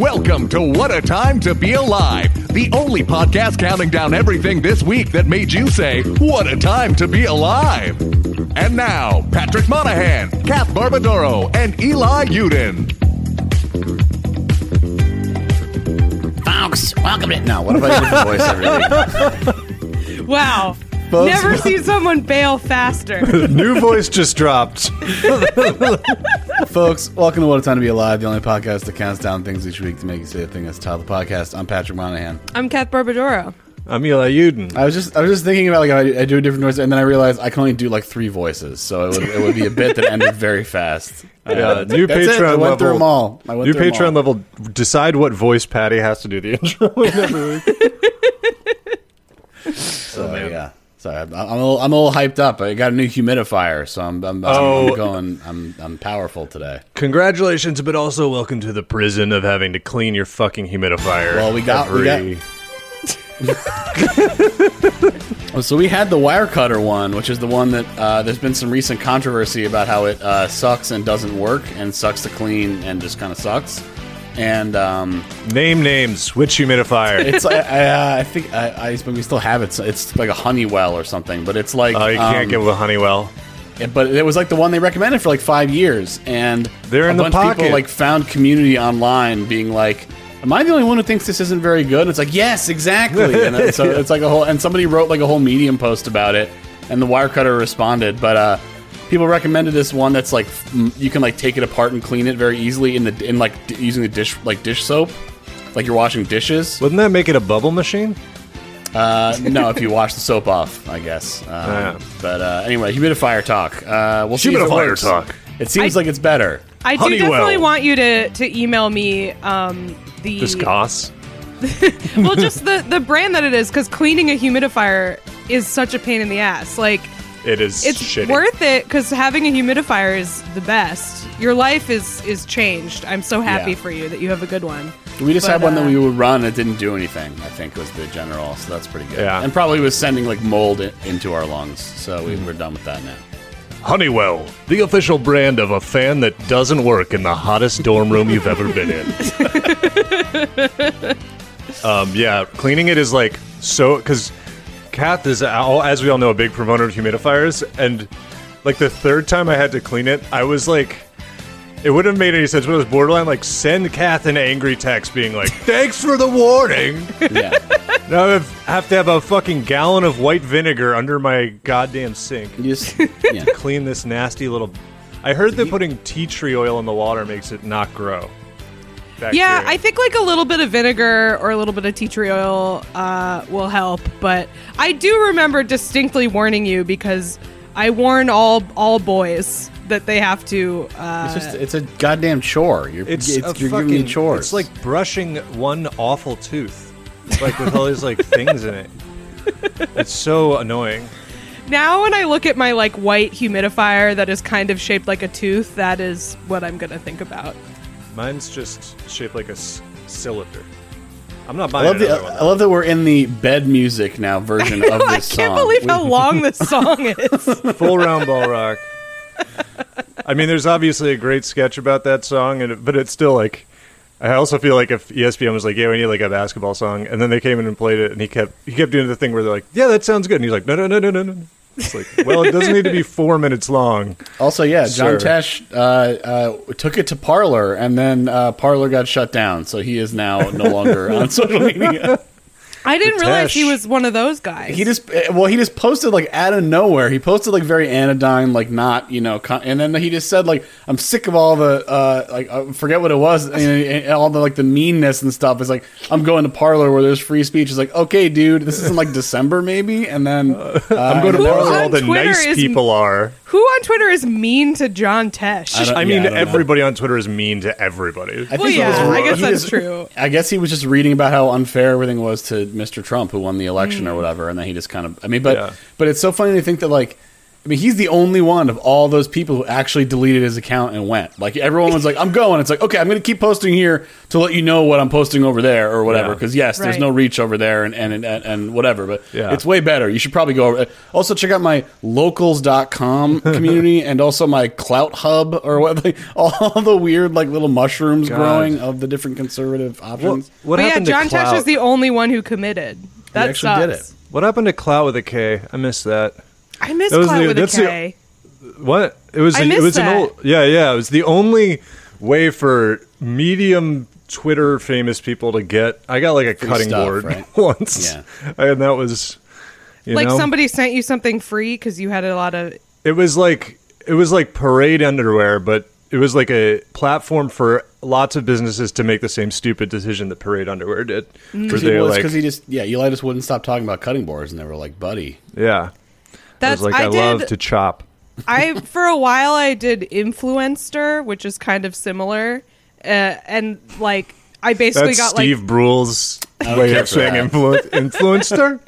Welcome to What a Time to Be Alive, the only podcast counting down everything this week that made you say, What a Time to Be Alive. And now, Patrick Monahan, Kath Barbadoro, and Eli Yudin. Folks, welcome to. No, what if I do the voice every week? Wow. Folks- Never seen someone bail faster. New voice just dropped. Folks, welcome to What a Time to Be Alive, the only podcast that counts down things each week to make you say a thing that's titled the podcast. I'm Patrick Monahan. I'm Kath Barbadoro. I'm Eli Yudin. I was just I was just thinking about like I, I do a different voice, and then I realized I can only do like three voices, so it would, it would be a bit that ended very fast. Yeah, Uh, new that's it. Patreon I went through level. them all. I went New through 'em Patreon all. level. Decide what voice Patty has to do the intro in every week. So yeah, sorry, I'm, I'm, a little, I'm a little hyped up. I got a new humidifier, so I'm I'm, Oh. I'm going. I'm I'm powerful today. Congratulations, but also welcome to the prison of having to clean your fucking humidifier. Well, we got- we every... Oh, So we had the wire cutter one, which is the one that uh, there's been some recent controversy about how it uh, sucks and doesn't work, and sucks to clean and just kind of sucks. And um, name names. Which humidifier? it's I, I, uh, I think I, I but we still have it. So it's like a Honeywell or something, but it's like Oh, you can't um, get with Honeywell. it- but it was like the one they recommended for like five years, and They're a in the bunch of people pocket. like found community online being like. Am I the only one who thinks this isn't very good? It's like yes, exactly. And then- so it's like a whole. And somebody wrote like a whole Medium post about it, and the wire cutter responded. But uh, people recommended this one that's like you can like take it apart and clean it very easily in the in like d- using the dish like dish soap, like you're washing dishes. Wouldn't that make it a bubble machine? Uh, no, if you wash the soap off, I guess. Um, Yeah. But uh, anyway, humidifier talk. Uh, we'll see if it Humidifier works. talk. It seems I- like it's better. I do Honeywell. definitely want you to, to email me um, the This Goss. well, just the the brand that it is, because cleaning a humidifier is such a pain in the ass. Like It is it's shitty. worth it because having a humidifier is the best. Your life is is changed. I'm so happy Yeah. for you that you have a good one. We just But, had one that uh, we would run. It didn't do anything. I think was the general. So that's pretty good. Yeah. And probably was sending like mold i- into our lungs. So we, we're done with that now. Honeywell, the official brand of a fan that doesn't work in the hottest dorm room you've ever been in. um, yeah, cleaning it is like so because Kath is, all- as we all know, a big promoter of humidifiers, and like the third time I had to clean it, I was like. It wouldn't have made any sense, but it was borderline like send Kath an angry text being like, "Thanks for the warning." Yeah. now I have- have to have a fucking gallon of white vinegar under my goddamn sink You just yeah. clean this nasty little. I heard that putting tea tree oil in the water makes it not grow. Yeah, I think like a little bit of vinegar or a little bit of tea tree oil uh, will help. But I do remember distinctly warning you because I warn all all boys that they have to. Uh, It's just it's a goddamn chore. You're it's, it's, a you're fucking, giving me chores. It's like brushing one awful tooth, like with all these like things in it. It's so annoying. now when I look at my like white humidifier that is kind of shaped like a tooth, that is what I'm gonna think about. Mine's just shaped like a s- cylinder. I'm not I buying love the another one. I love that we're in the bed music now version of this song. I can't song. believe how long this song is. full round ball rock. I mean, there's obviously a great sketch about that song, and but it's still like. I also feel like if E ESPN was like, "Yeah, we need like a basketball song," and then they came in and played it, and he kept he kept doing the thing where they're like, "Yeah, that sounds good," and he's like, "No, no, no, no, no, no." It's like, well, it doesn't need to be four minutes long. Also, yeah, John Sir. Tesh uh, uh, took it to Parler, and then uh, Parler got shut down, so he is now no longer on social media. I didn't realize he was one of those guys. He just uh, well, he just posted like out of nowhere. He posted like very anodyne, like not you know, con- and then he just said like I'm sick of all the uh, like I forget what it was, and, and all the like the meanness and stuff. It's like I'm going to Parler where there's free speech. It's like okay, dude, this is in like December maybe, and then uh, I'm going to Parler where all the Twitter nice is- people are. Who on Twitter is mean to John Tesh? I don't- I Yeah, mean, I don't know. everybody on Twitter is mean to everybody. I Well, yeah, was- I guess that's was- true. I guess he was just reading about how unfair everything was to Mr. Trump, who won the election or mm. whatever, and then he just kind of. I mean, but Yeah. but it's so funny to think that like I mean, he's the only one of all those people who actually deleted his account and went. Like everyone was like, "I'm going." It's like, okay, I'm going to keep posting here to let you know what I'm posting over there or whatever. Yeah. Because yes, there's no reach over there and and, and and whatever. But Yeah. it's way better. You should probably go over. Uh, also, check out my locals.com community and also my Clout Hub or what like, all the weird like little mushrooms God. growing of the different conservative What, options. what but yeah, happened John to Klout? Tesh is the only one who committed. That actually sucks. did it. what happened to Klout with a K? I missed that. I miss That Klout the- with a that's the- What? It was. I an- it missed was an old. Yeah, yeah. It was the only way for medium Twitter famous people to get. I got like a cutting stuff, board right? once, Yeah. and that was. You like know, somebody sent you something free because you had a lot of. It was like it was like parade underwear, but it was like a platform for lots of businesses to make the same stupid decision that parade underwear did. Mm. Where Because they were like, he just yeah, Eli just wouldn't stop talking about cutting boards, and they were like, "Buddy, yeah. I That's was like, I, did, love to chop. I for a while I did Influencer, which is kind of similar, uh, and like I basically That's got Steve like Brule's way of saying that. influ- influencer.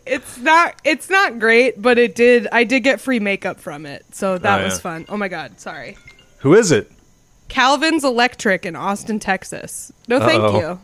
it's not it's not great, but it did I did get free makeup from it, so that Oh, was yeah. fun. Oh my god, sorry. Who is it? Calvin's Electric in Austin, Texas. No, thank Uh-oh. you.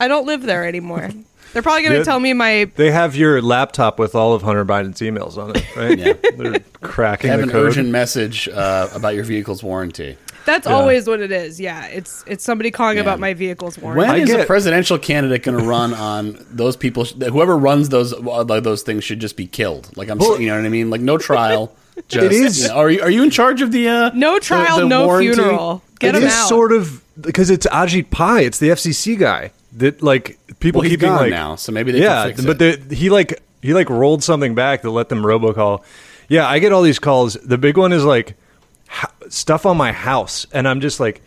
I don't live there anymore. They're probably going to tell me my. They have your laptop with all of Hunter Biden's emails on it, right? Yeah. They're cracking I have the an code. urgent message uh, about your vehicle's warranty." That's Yeah. always what it is. Yeah, it's it's somebody calling Yeah. about my vehicle's warranty. When I is a presidential candidate going to run on those people? Whoever runs those uh, those things should just be killed. Like I'm, Well- you know what I mean? Like no trial. Just, It is- you know, are you are you in charge of the? Uh, no the- trial, the no warranty? funeral. Get It him is out. sort of because it's Ajit Pai. It's the FCC guy that like people Well, he's keep being gone like, now, so maybe they yeah, but he like he like rolled something back to let them robocall. Yeah, I get all these calls. The big one is like stuff on my house, and I'm just like,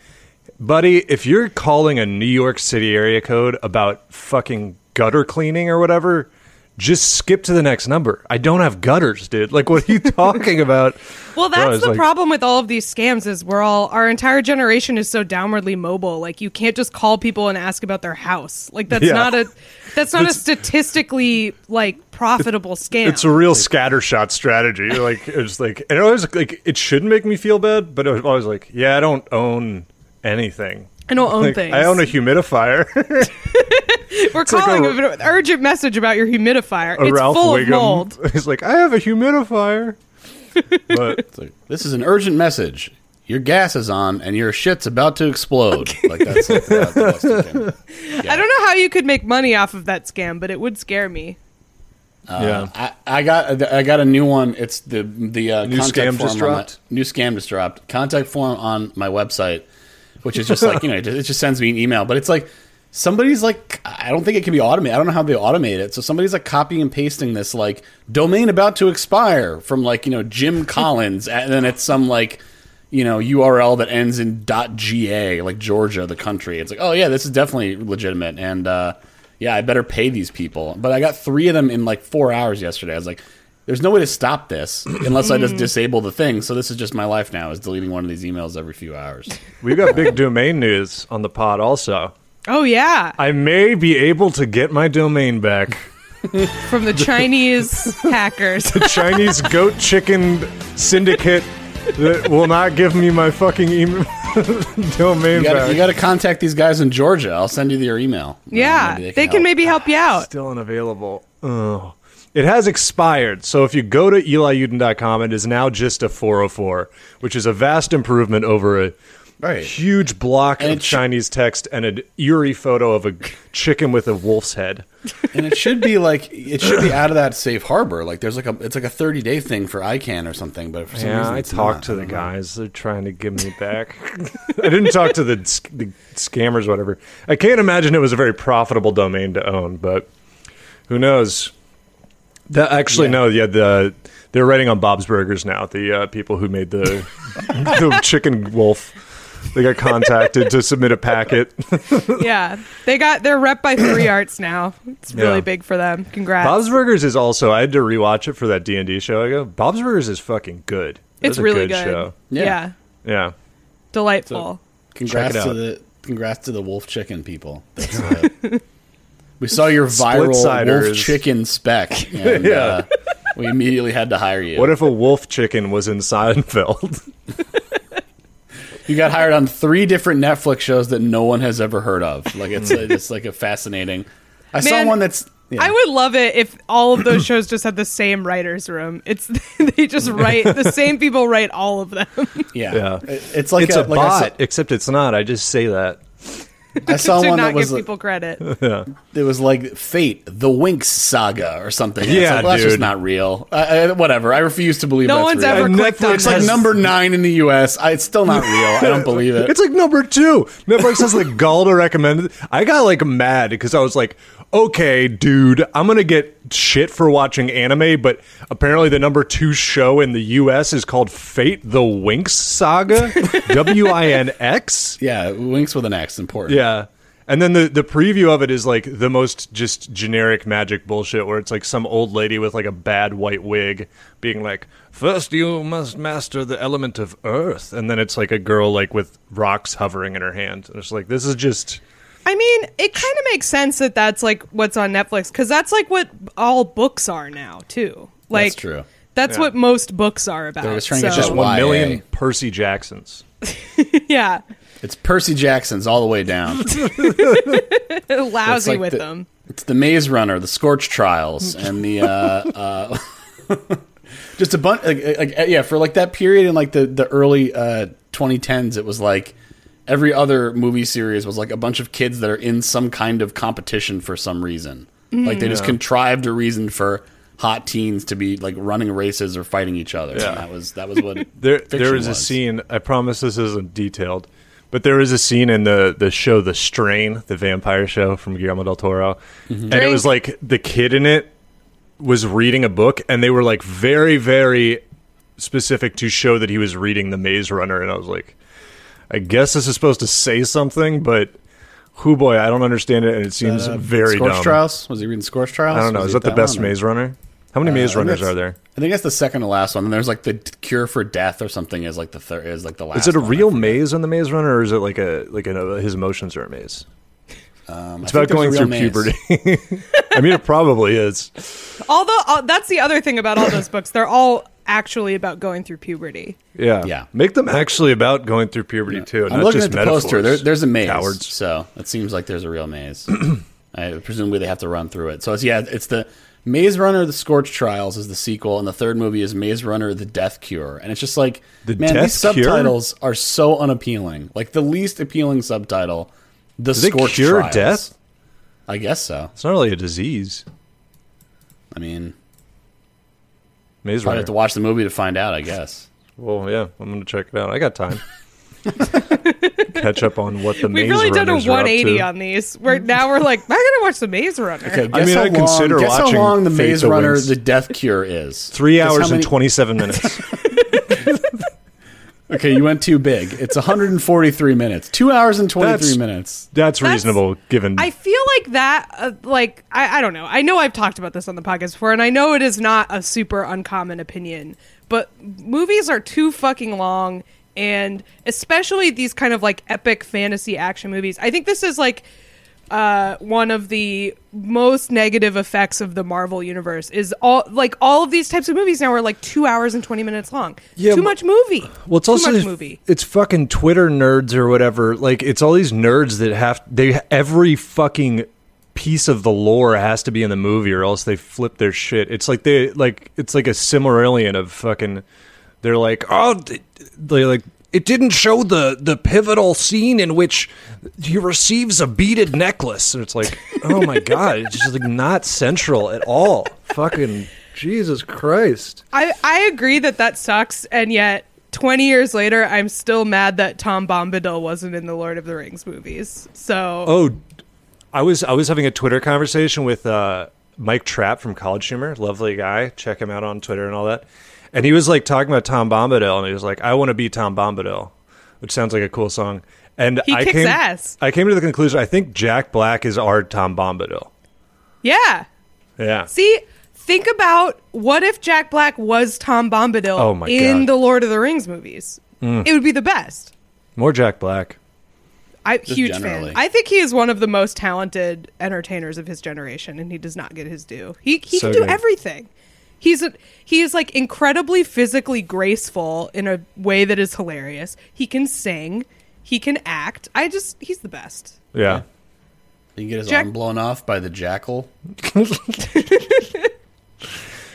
buddy, if you're calling a New York City area code about fucking gutter cleaning or whatever. Just skip to the next number. I don't have gutters, dude. Like, what are you talking about? Well, that's it's the like- problem with all of these scams is we're all our entire generation is so downwardly mobile. Like you can't just call people and ask about their house. Like that's Yeah. not a that's not a statistically like profitable scam. It's a real scattershot strategy. Like it's like, and it always like it shouldn't make me feel bad, but it was always like, yeah, I don't own anything. I don't own Like, things. I own a humidifier. We're like calling a- with an urgent message about your humidifier. it's Ralph full Wiggum. of mold. He's like, I have a humidifier. but It's like, this is an urgent message. Your gas is on, and your shit's about to explode. Like that's. Like, that- that's the thing. I don't know how you could make money off of that scam, but it would scare me. yeah, I, I got I got a new one. It's the the uh, New contact scam form just on my- dropped? new scam just dropped. Contact form on my website, which is just like you know, it just sends me an email. But it's like somebody's like I don't think it can be automated. I don't know how they automate it. So somebody's like copying and pasting this like domain about to expire from like you know Jim Collins, and then it's some like you know URL that ends in .ga like Georgia, the country. It's like oh yeah, this is definitely legitimate and. uh yeah, I better pay these people. But I got three of them in like four hours yesterday. I was like, there's no way to stop this unless I just disable the thing. So this is just my life now is deleting one of these emails every few hours. We've got big domain news on the pod. Also, Oh yeah, I may be able to get my domain back. from the Chinese hackers. The Chinese goat chicken syndicate that will not give me my fucking email domain You gotta, back. you gotta contact these guys in Georgia. I'll send you their email. Yeah, Maybe they can maybe help you out. Still unavailable. Oh. It has expired, so if you go to eliyudin.com, it is now just a 404, which is a vast improvement over a Right. huge block And of it sh- Chinese text and an eerie photo of a chicken with a wolf's head. and it should be like it should be out of that safe harbor. Like there's like a it's like a 30 day thing for ICANN or something. But for some Yeah, reason I talked to the guys. They're trying to give me back. I didn't talk to the, sc- the scammers, whatever. I can't imagine it was a very profitable domain to own, but who knows? That actually Yeah. no, yeah, the they're writing on Bob's Burgers now. The uh, people who made the the chicken wolf, they got contacted to submit a packet. yeah, they got they're rep by Three Arts now. It's really Yeah. big for them. Congrats. Bob's Burgers is also. I had to rewatch it for that D and D show. I go, Bob's Burgers is fucking good. it's a really good, good. show. Yeah. Yeah, Yeah. delightful. Congrats Check it to the congrats to the wolf chicken people. We saw your viral wolf chicken spec. And, Yeah. uh, we immediately had to hire you. What if a wolf chicken was in Seinfeld? You got hired on three different Netflix shows that no one has ever heard of? Like it's it's like a fascinating. I saw one that's. yeah. I would love it if all of those shows just had the same writers' room. It's they just write the same people write all of them. Yeah, Yeah. It- it's like it's a, like I bot, except it's not. I just say that. saw, I saw to one not that was give people credit. Yeah. it was like Fate, the Winx saga, or something. And it's Yeah, like, well, that's just not real. Uh, uh, whatever. I refuse to believe No that's one's real. ever And clicked on It's like this. number nine in the U.S. I, it's still not real. I don't believe it. It's like number two. Netflix has like gall to recommend it. I got like mad because I was like, okay, dude, I'm gonna get shit for watching anime, but apparently the number two show in the U.S. is called Fate: The Winx Saga. W I N X. yeah, Winx with an X, important. Yeah. And then the, the preview of it is like the most just generic magic bullshit where it's like some old lady with like a bad white wig being like, First you must master the element of earth and then it's like a girl like with rocks hovering in her hand. And it's like this is just I mean, it kind of makes sense that that's like what's on Netflix because that's like what all books are now too. Like That's true. That's Yeah. what most books are about. They're just trying to get just one YA. million Percy Jacksons. yeah, It's Percy Jackson's all the way down. lousy like with the- them. It's the Maze Runner, the Scorch Trials, and the uh, uh, just a bunch. Like, like, yeah, for like that period in like the the early uh, 2010s, it was like every other movie series was like a bunch of kids that are in some kind of competition for some reason. Like they just contrived a reason for hot teens to be like running races or fighting each other. Yeah. And that was that was what There, fiction there is a scene. I promise this isn't detailed, but there is a scene in the the show The Strain, the vampire show from Guillermo del Toro, mm-hmm. and it was like the kid in it was reading a book, and they were like very, very specific to show that he was reading The Maze Runner, and I was like, I guess this is supposed to say something, but. Who boy, I don't understand it, and it seems Uh, very Scorch dumb. Trials. Was he reading Scorch Trials? I don't know. Was Is he that the best one, Maze Runner? How many Maze think Runners that's- are there? I think that's the second to last one. And there's like the t- cure for death or something is like the third is like the last. Is it a one. real maze in the Maze Runner, or is it like a like a, his emotions are a maze? Um, It's I about going through maze. puberty. I mean, it probably is. Although uh, that's the other thing about all those books, they're all actually about going through puberty. Yeah, Yeah. Make them actually about going through puberty too. I'm not looking just at the metaphors. poster. There, there's a maze, Cowards. so it seems like there's a real maze. I, presumably they have to run through it. So it's yeah, it's the Maze Runner: The Scorch Trials is the sequel, and the third movie is Maze Runner: The Death Cure. And it's just like The man, these Death Cure? subtitles are so unappealing. Like the least appealing subtitle, The Do they Scorch cure Trials. death? I guess so. It's not really a disease. I mean, Maze probably Runner. have to watch the movie to find out. I guess. Well, yeah, I'm gonna check it out. I got time. Catch up on what the maze run is. We've Maze really done a Runners are up 180 to. on these. Where now we're like, I gotta watch the Maze Runner. Okay, I guess mean, how I long, consider guess how watching long the Fate Maze the Runner: Winx. The Death Cure is. Three Guess how hours and many- 27 minutes. Okay, you went too big. It's 143 minutes. Two hours and 23 That's- minutes. That's That's- reasonable given. I feel like that, uh, like, I, I don't know. I know I've talked about this on the podcast before, and I know it is not a super uncommon opinion, but movies are too fucking long, and especially these kind of like epic fantasy action movies. I think this is like uh, one of the most negative effects of the Marvel universe is all like all of these types of movies now are like two hours and 20 minutes long. Yeah, too much movie. Well, it's too also much movie. It's fucking Twitter nerds or whatever. Like it's all these nerds that have they every fucking piece of the lore has to be in the movie or else they flip their shit. It's like they like it's like a Silmarillion of fucking. They're like oh d- they like it didn't show the the pivotal scene in which he receives a beaded necklace and it's like oh my god it's just like not central at all. Fucking Jesus Christ. I, I agree that that sucks, and yet 20 years later, I'm still mad that Tom Bombadil wasn't in the Lord of the Rings movies. So, Oh, I was I was having a Twitter conversation with uh, Mike Trapp from College Humor, lovely guy. Check him out on Twitter and all that. And he was like talking about Tom Bombadil, and he was like, "I want to be Tom Bombadil," which sounds like a cool song. And He I kicks came, ass. I came to the conclusion I think Jack Black is our Tom Bombadil. yeah. Yeah, See, think about what if Jack Black was Tom Bombadil Oh my in God. Mm. the Lord of the Rings movies. It would be the best. more Jack Black. I huge generally. fan. I think he is one of the most talented entertainers of his generation, and he does not get his due. He he So can do good. everything. He's a, he is like incredibly physically graceful in a way that is hilarious. He can sing, he can act. I just he's the best. Yeah. You can get his Jack- arm blown off by the jackal.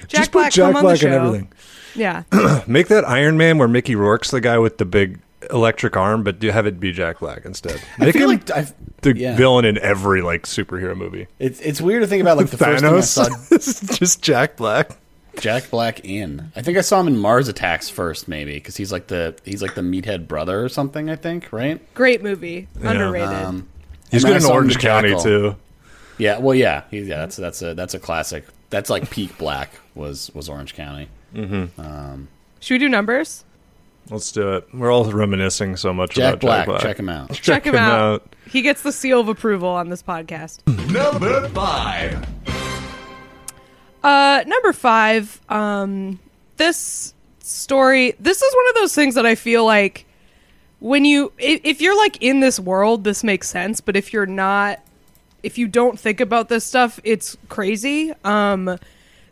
Jack Just Black, put Jack come on Black the and show. everything. Yeah, Make that Iron Man where Mickey Rourke's the guy with the big electric arm, but do have it be Jack Black instead. Make I feel him like I, the yeah. villain in every like superhero movie. it's it's weird to think about like the first time I saw Thanos. just Jack Black. Jack Black in. I think I saw him in Mars Attacks first, maybe because he's like the he's like the meathead brother or something. I think right. great movie, underrated. Um, He's good in Orange in County Jackal. too. Yeah, well, yeah, he's, yeah. That's that's a that's a classic. That's like peak Black was was Orange County. Should we do numbers? Let's do it. We're all reminiscing so much Jack about Black, Jack Black. check him out. Check, him, out. He gets the seal of approval on this podcast. Number five. Uh, number five. Um, this story. This is one of those things that I feel like when you, if, if you're like in this world, this makes sense. But if you're not, if you don't think about this stuff, it's crazy. Um,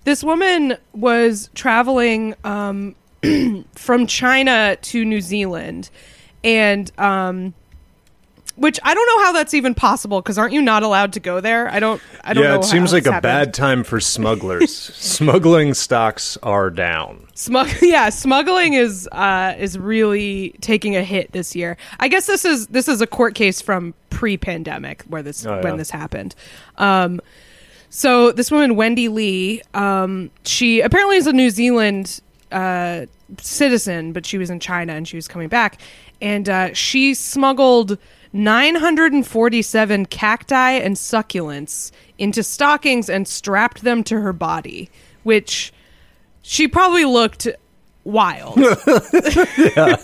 this woman was traveling um, from China to New Zealand, and um, which I don't know how that's even possible because aren't you not allowed to go there? I don't. I don't know. Yeah, it seems like a happened. bad time for smugglers. Smuggling stocks are down. Smug- yeah, smuggling is uh, is really taking a hit this year. I guess this is this is a court case from pre-pandemic where this Oh, yeah. when this happened. Um, so this woman Wendy Lee, um, she apparently is a New Zealand uh, citizen, but she was in China and she was coming back, and uh, she smuggled 947 cacti and succulents into stockings and strapped them to her body, which she probably looked wild. Yeah.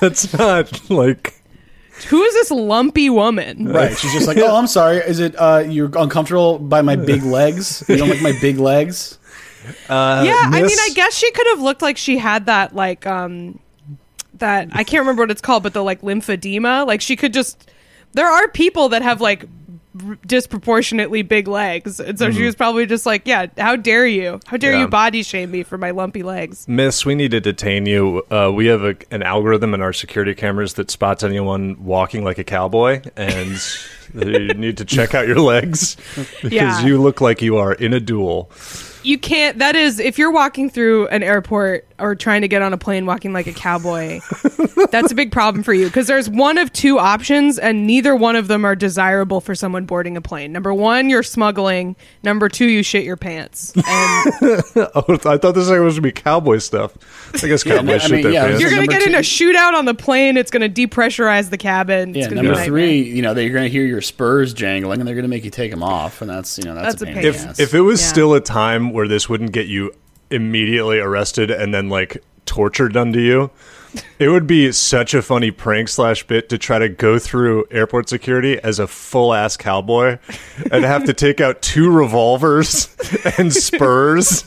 That's not like Who is this lumpy woman? Right. She's just like, oh, I'm sorry. Is it uh, you're uncomfortable by my big legs? You don't like my big legs? uh, yeah, I mean, I guess she could have looked like she had that like um that I can't remember what it's called, but the like lymphedema. Like she could just. There are people that have like r- disproportionately big legs, and so she was probably just like, "Yeah, how dare you? How dare Yeah. you body shame me for my lumpy legs?" Miss, we need to detain you. Uh, we have a, an algorithm in our security cameras that spots anyone walking like a cowboy, and you need to check out your legs because Yeah. you look like you are in a duel. You can't. That is, if you're walking through an airport or trying to get on a plane walking like a cowboy, that's a big problem for you because there's one of two options, and neither one of them are desirable for someone boarding a plane. Number one, you're smuggling. Number two, you shit your pants. And Oh, I thought this was going to be cowboy stuff. I guess Yeah, cowboys no, I shit mean, their yeah, pants. you're gonna Number get in a shootout on the plane. It's gonna depressurize the cabin. Yeah. It's gonna be Number three, you know, they're going to hear your spurs jangling, and they're going to make you take them off, and that's you know that's, That's a a pain. pain. If- ass. If it was Yeah. still a time where this wouldn't get you immediately arrested and then like torture done to you, it would be such a funny prank slash bit to try to go through airport security as a full ass cowboy and have to take out two revolvers and spurs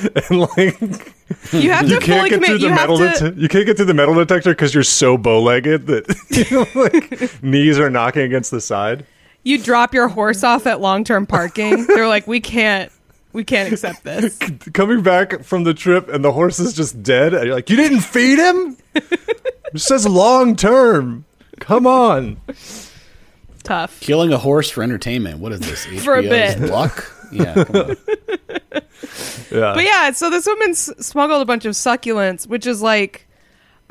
and like You have you to can't get through the metal to. det- you can't get through the metal detector because you're so bow legged that you know, like knees are knocking against the side. you drop your horse off at long term parking. They're like, we can't. We can't accept this. coming back from the trip and the horse is just dead and you're like you didn't feed him it says long term come on Tough. killing a horse for entertainment, what is this? For a HBO's bit. Luck. Yeah. come on. yeah But yeah, so this woman s- smuggled a bunch of succulents, which is like,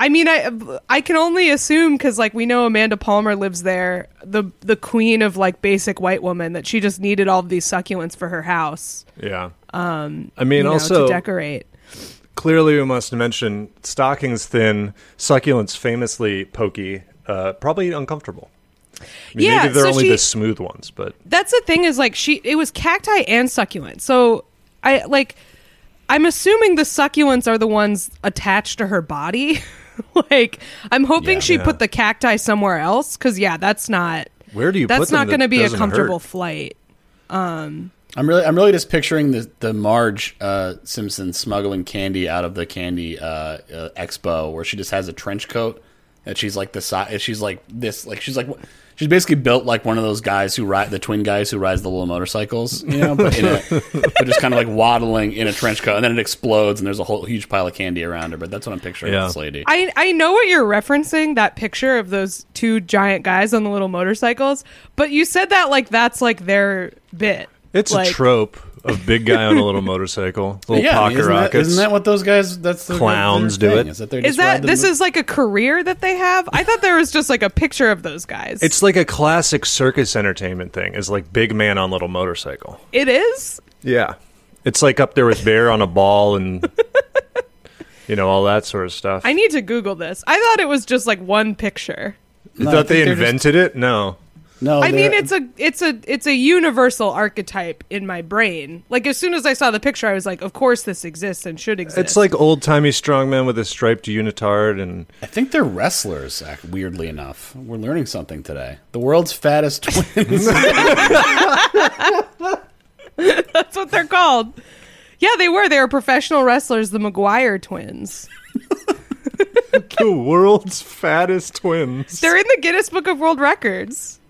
I mean, I I can only assume because like we know Amanda Palmer lives there, the the queen of like basic white woman, that she just needed all of these succulents for her house. yeah um i mean you know, also to decorate. clearly we must mention stockings thin succulents famously pokey uh probably uncomfortable I mean, Yeah, maybe they're so only she- the smooth ones but That's the thing is like she it was cacti and succulent. So I like I'm assuming the succulents are the ones attached to her body. like I'm hoping Yeah. she Yeah. put the cacti somewhere else cuz yeah, that's not where do you that's put them not going to that be a comfortable hurt? flight. I'm really, I'm really just picturing the the Marge uh, Simpson smuggling candy out of the candy uh, uh, expo, where she just has a trench coat and she's like the size. She's like this. Like she's like she's basically built like one of those guys who ride the twin guys who rides the little motorcycles. You know, but, in a, but just kind of like waddling in a trench coat, and then it explodes, and there's a whole huge pile of candy around her. But that's what I'm picturing Yeah. this lady. I I know what you're referencing that picture of those two giant guys on the little motorcycles, but you said that like that's like their bit. It's like, a trope of big guy on a little motorcycle, little yeah, I pocket mean, isn't, that, rockets. isn't that what those guys? That's their, Clowns do it. Is that, Is that this is like a career that they have? I thought there was just like a picture of those guys. it's like a classic circus entertainment thing. Is like big man on little motorcycle. it is. Yeah, it's like up there with bear on a ball and you know all that sort of stuff. I need to Google this. I thought it was just like one picture. You No, I thought they think they're just- invented it? No. No, I mean, it's a it's a it's a universal archetype in my brain. Like as soon as I saw the picture, I was like, of course this exists and should exist. It's like old timey strongman with a striped unitard and I think they're wrestlers. ac- Weirdly enough, we're learning something today. The world's fattest twins. That's what they're called. Yeah, they were. They were professional wrestlers, the McGuire twins. the world's fattest twins. They're in the Guinness Book of World Records.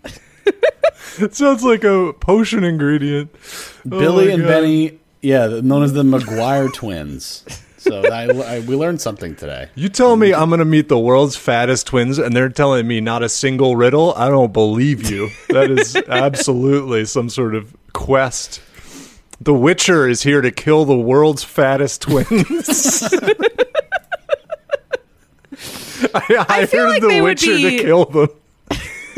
It sounds like a potion ingredient. Oh Billy my and God. Benny, yeah, known as the McGuire twins. So I, I, we learned something today. You tell me I'm going to meet the world's fattest twins and they're telling me not a single riddle? I don't believe you. That is absolutely some sort of quest. The Witcher is here to kill the world's fattest twins. I, I, feel hired like the they would Witcher be- to kill them.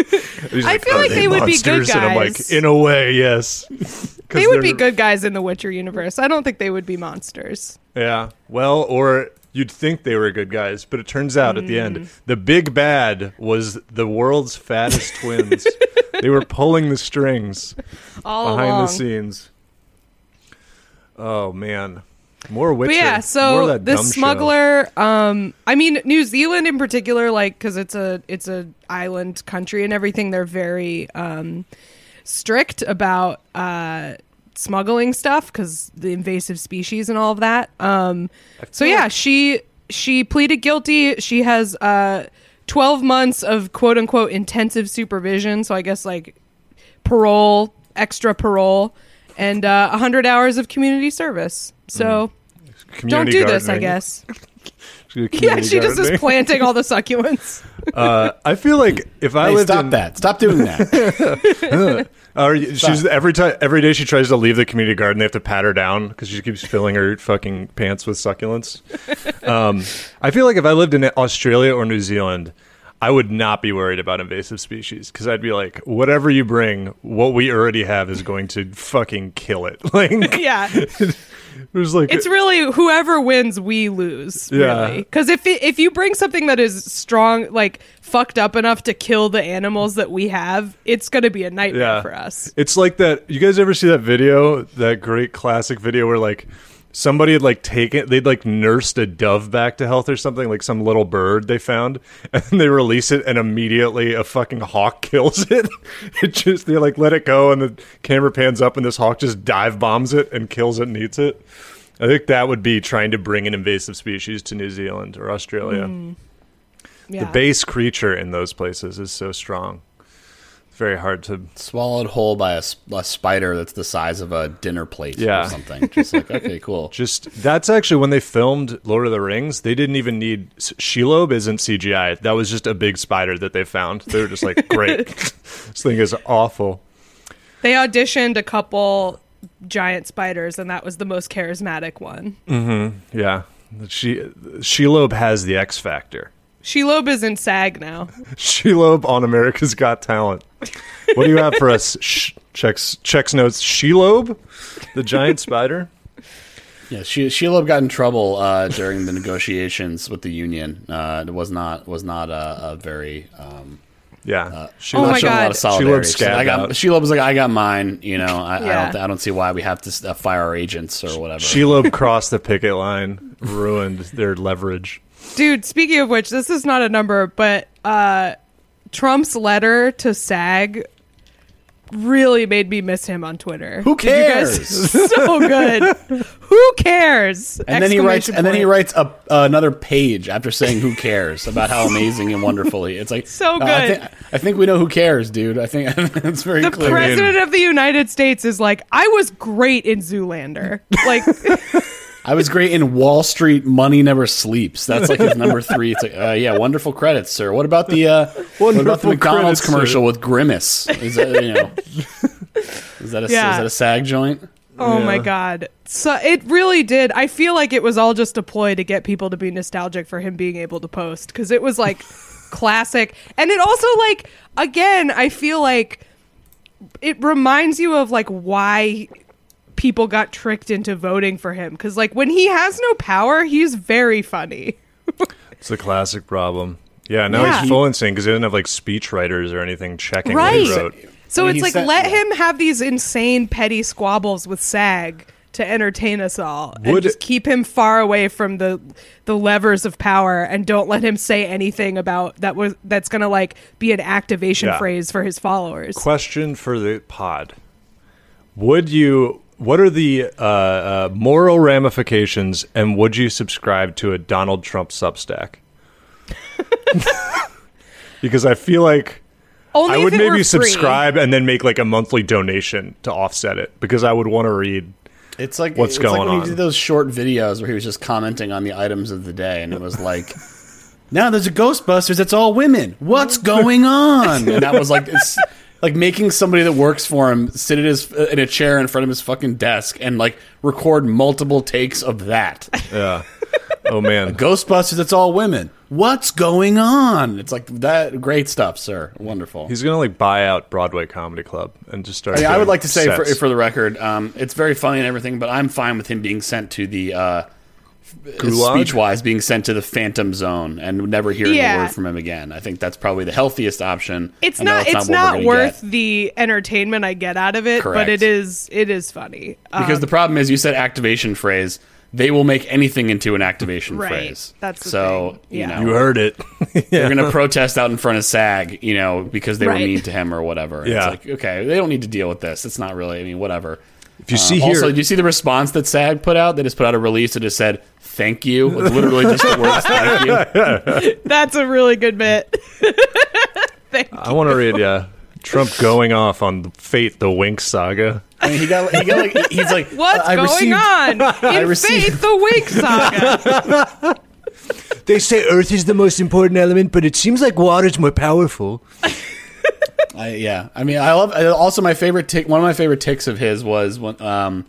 He's I feel like they would be good monsters?" And I'm like, guys. in a way, yes. They would be good guys in the Witcher universe. I don't think they would be monsters. Yeah. Well, or you'd think they were good guys, but it turns out at the Mm. end, the big bad was the world's fattest twins. they were pulling the strings All behind along. the scenes. Oh man, more Witcher. But yeah, More so of that this smuggler, um, I mean, New Zealand in particular, like because it's a it's a island country and everything, they're very um, strict about uh, smuggling stuff because the invasive species and all of that. Um, so yeah, she she pleaded guilty. She has uh, twelve months of quote unquote intensive supervision. So I guess like parole, extra parole, and uh, 100 hours of community service. So don't Community do this, I guess. Yeah, she just is planting all the succulents. Uh, I feel like if I Hey, lived stop in, that! Stop doing that. Or she's every time every day she tries to leave the community garden, they have to pat her down because she keeps filling her fucking pants with succulents. Um, I feel like if I lived in Australia or New Zealand, I would not be worried about invasive species because I'd be like, whatever you bring, what we already have is going to fucking kill it. Like, yeah, there's like, it's really whoever wins, we lose. Yeah. Really, because if it, if you bring something that is strong, like fucked up enough to kill the animals that we have, it's going to be a nightmare yeah, for us. It's like that. You guys ever see that video? That great classic video where like somebody had like taken, they'd like nursed a dove back to health or something, like some little bird they found, and they release it, and immediately a fucking hawk kills it. It just they like let it go, and the camera pans up, and this hawk just dive bombs it and kills it and eats it. I think that would be trying to bring an invasive species to New Zealand or Australia. Hmm. Yeah. The base creature in those places is so strong. It's very hard to Swallowed whole by a spider that's the size of a dinner plate Yeah. or something. Just like okay, cool. Just that's actually when they filmed Lord of the Rings. They didn't even need Shelob isn't CGI. That was just a big spider that they found. They were just like, great, this thing is awful. They auditioned a couple giant spiders, and that was the most charismatic one. Mm-hmm. Yeah, she Shelob has the X factor. Shelob is in SAG now. Shelob on America's Got Talent. What do you have for us? Sh- checks checks notes. Shelob, the giant spider. Yeah, she Shelob got in trouble uh, during the negotiations with the union. Uh, it was not was not a, a very. Um, Yeah, she Oh not my showing a lot God. of solidarity. Shelob She's like, I got. Shelob was like, I got mine. You know, I, I don't I don't see why we have to uh, fire our agents or whatever. Shelob crossed the picket line, ruined their leverage. Dude, speaking of which, this is not a number, but uh, Trump's letter to SAG really made me miss him on Twitter. Who you guys- cares? so good. Who cares? And then he writes, Exclamation and then he writes a, uh, another page after saying "Who cares" about how amazing and wonderful he. It's like So uh, I, good. I think we know who cares, dude. I think it's very The clear. The president of the United States is like, I was great in Zoolander. Like, I was great in Wall Street. Money never sleeps. That's like his number three. It's like, uh, yeah, wonderful credits, sir. What about the uh, what about the McDonald's credits, commercial sir. with Grimace? Is that you know? Is that a Yeah. is that a SAG joint? oh my god. So it really did. I feel like it was all just a ploy to get people to be nostalgic for him being able to post because it was like classic. And it also like again, I feel like it reminds you of like why people got tricked into voting for him because like when he has no power, he's very funny. It's a classic problem. Yeah, now Yeah. he's full insane because he didn't have like speech writers or anything checking what he Right. wrote. So I mean, it's like said- let yeah. him have these insane petty squabbles with SAG to entertain us all, and Would- just keep him far away from the the levers of power, and don't let him say anything about that was that's gonna like be an activation Yeah. phrase for his followers. Question for the pod: Would you? What are the uh, uh, moral ramifications, and would you subscribe to a Donald Trump Substack? because I feel like Only I would it were maybe free. subscribe and then make like a monthly donation to offset it because I would want to read. It's like What's it's going like when on? he did those short videos where he was just commenting on the items of the day, and it was like, "Now there's a Ghostbusters. It's all women. What's going on?" And that was like it's like making somebody that works for him sit at his in a chair in front of his fucking desk and like record multiple takes of that. Yeah. oh man. Ghostbusters. It's all women. What's going on? It's like that. Great stuff, sir. Wonderful. He's gonna like buy out Broadway Comedy Club and just start. I, mean, I would like to say for, for the record, um, it's very funny and everything, but I'm fine with him being sent to the uh? Speech wise, being sent to the Phantom Zone and never hearing Yeah. a word from him again. I think that's probably the healthiest option. It's not. It's what not, worth get. the entertainment I get out of it, Correct. but it is. It is funny. because Um, the problem is you said activation phrase. They will make anything into an activation Right. phrase. That's the so thing. you know You heard it. they're going to protest out in front of SAG, you know, because they were mean to him or whatever. Yeah. It's like okay, they don't need to deal with this. It's not really. I mean, whatever. If you see Uh, here, Also, did you see the response that SAG put out? They just put out a release that just said "thank you." It's literally just the words "thank you." that's a really good bit. Thank I want to read. Yeah, Trump going off on the Fate the Winx saga. I mean, he got he got like he's like What's I going received- on in received- Faith the Winx Saga? They say Earth is the most important element, but it seems like water's more powerful. I, yeah, I mean, I love. Also, my favorite tick. One of my favorite ticks of his was when um,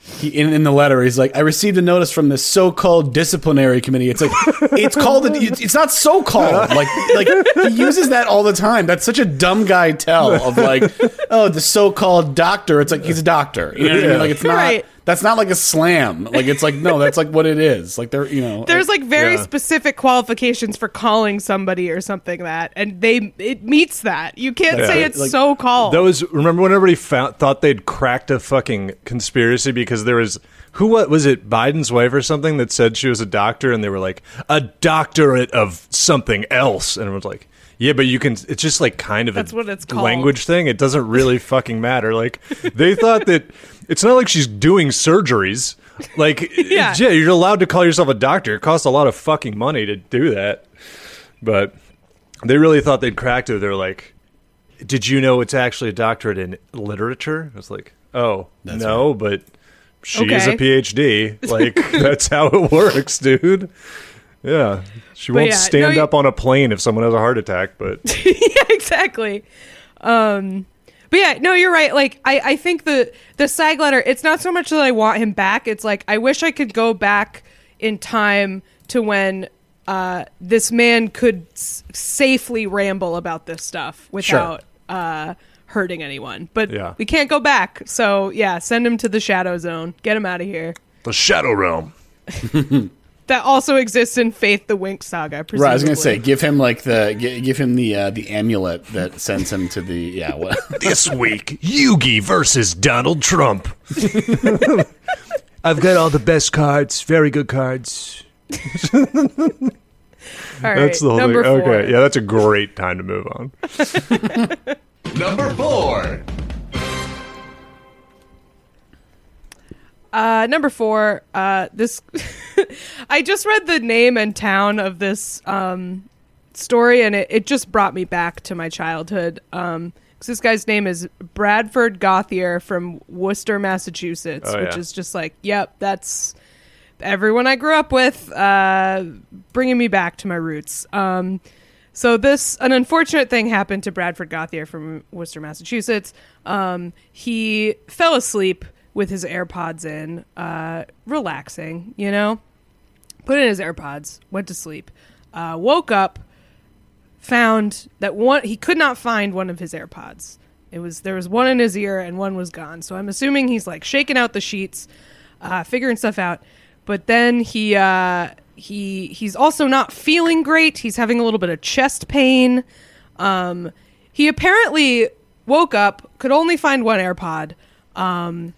he in, in the letter he's like, "I received a notice from the so-called disciplinary committee." It's like it's called. It's it's not so-called. Like like he uses that all the time. That's such a dumb guy tell of like, oh, the so-called doctor. It's like he's a doctor. You know what I mean? Like it's not. Right. That's not like a slam. Like it's like no, that's like what it is. Like they're you know. There's like very Yeah. specific qualifications for calling somebody or something that, and they it meets that. You can't Yeah. say it's Like- so called. That was remember when everybody found, thought they'd cracked a fucking conspiracy because there was who what was it Biden's wife or something that said she was a doctor and they were like a doctorate of something else and everyone's like yeah but you can it's just like kind of That's a what it's called. language thing it doesn't really fucking matter like they thought that it's not like she's doing surgeries like Yeah. yeah you're allowed to call yourself a doctor it costs a lot of fucking money to do that but they really thought they'd cracked it they're like did you know it's actually a doctorate in literature? I was like, oh, no, but she is a PhD. Like, that's how it works, dude. Yeah. She But won't yeah, stand no, up on a plane if someone has a heart attack, but yeah, exactly. Um, but yeah, no, you're right. Like, I, I think the the SAG letter. It's not so much that I want him back. It's like I wish I could go back in time to when uh, this man could s- safely ramble about this stuff without uh, hurting anyone. But Yeah. we can't go back. So yeah, send him to the shadow zone. Get him out of here. the Shadow Realm. That also exists in Faith the Winx saga. Right, I was gonna say, give him like the gi- give him the uh, the amulet that sends him to the yeah. What? This week, Yugi versus Donald Trump. I've got all the best cards, very good cards. All right, That's the whole number thing. four. Okay, yeah, that's a great time to move on. Number four. Uh, number four. Uh, this. I just read the name and town of this um, story, and it, it just brought me back to my childhood. Um, 'cause this guy's name is Bradford Gauthier from Worcester, Massachusetts, Oh, which yeah. is just like, yep, that's everyone I grew up with, uh, bringing me back to my roots. Um, so this an unfortunate thing happened to Bradford Gauthier from Worcester, Massachusetts. Um, he fell asleep with his AirPods in, uh, relaxing. You know, put in his AirPods, went to sleep, uh, woke up, found that one he could not find one of his AirPods. It was there was one in his ear and one was gone. So I'm assuming he's like shaking out the sheets, uh, figuring stuff out. But then he uh, he he's also not feeling great. He's having a little bit of chest pain. Um, he apparently woke up, could only find one AirPod. Um,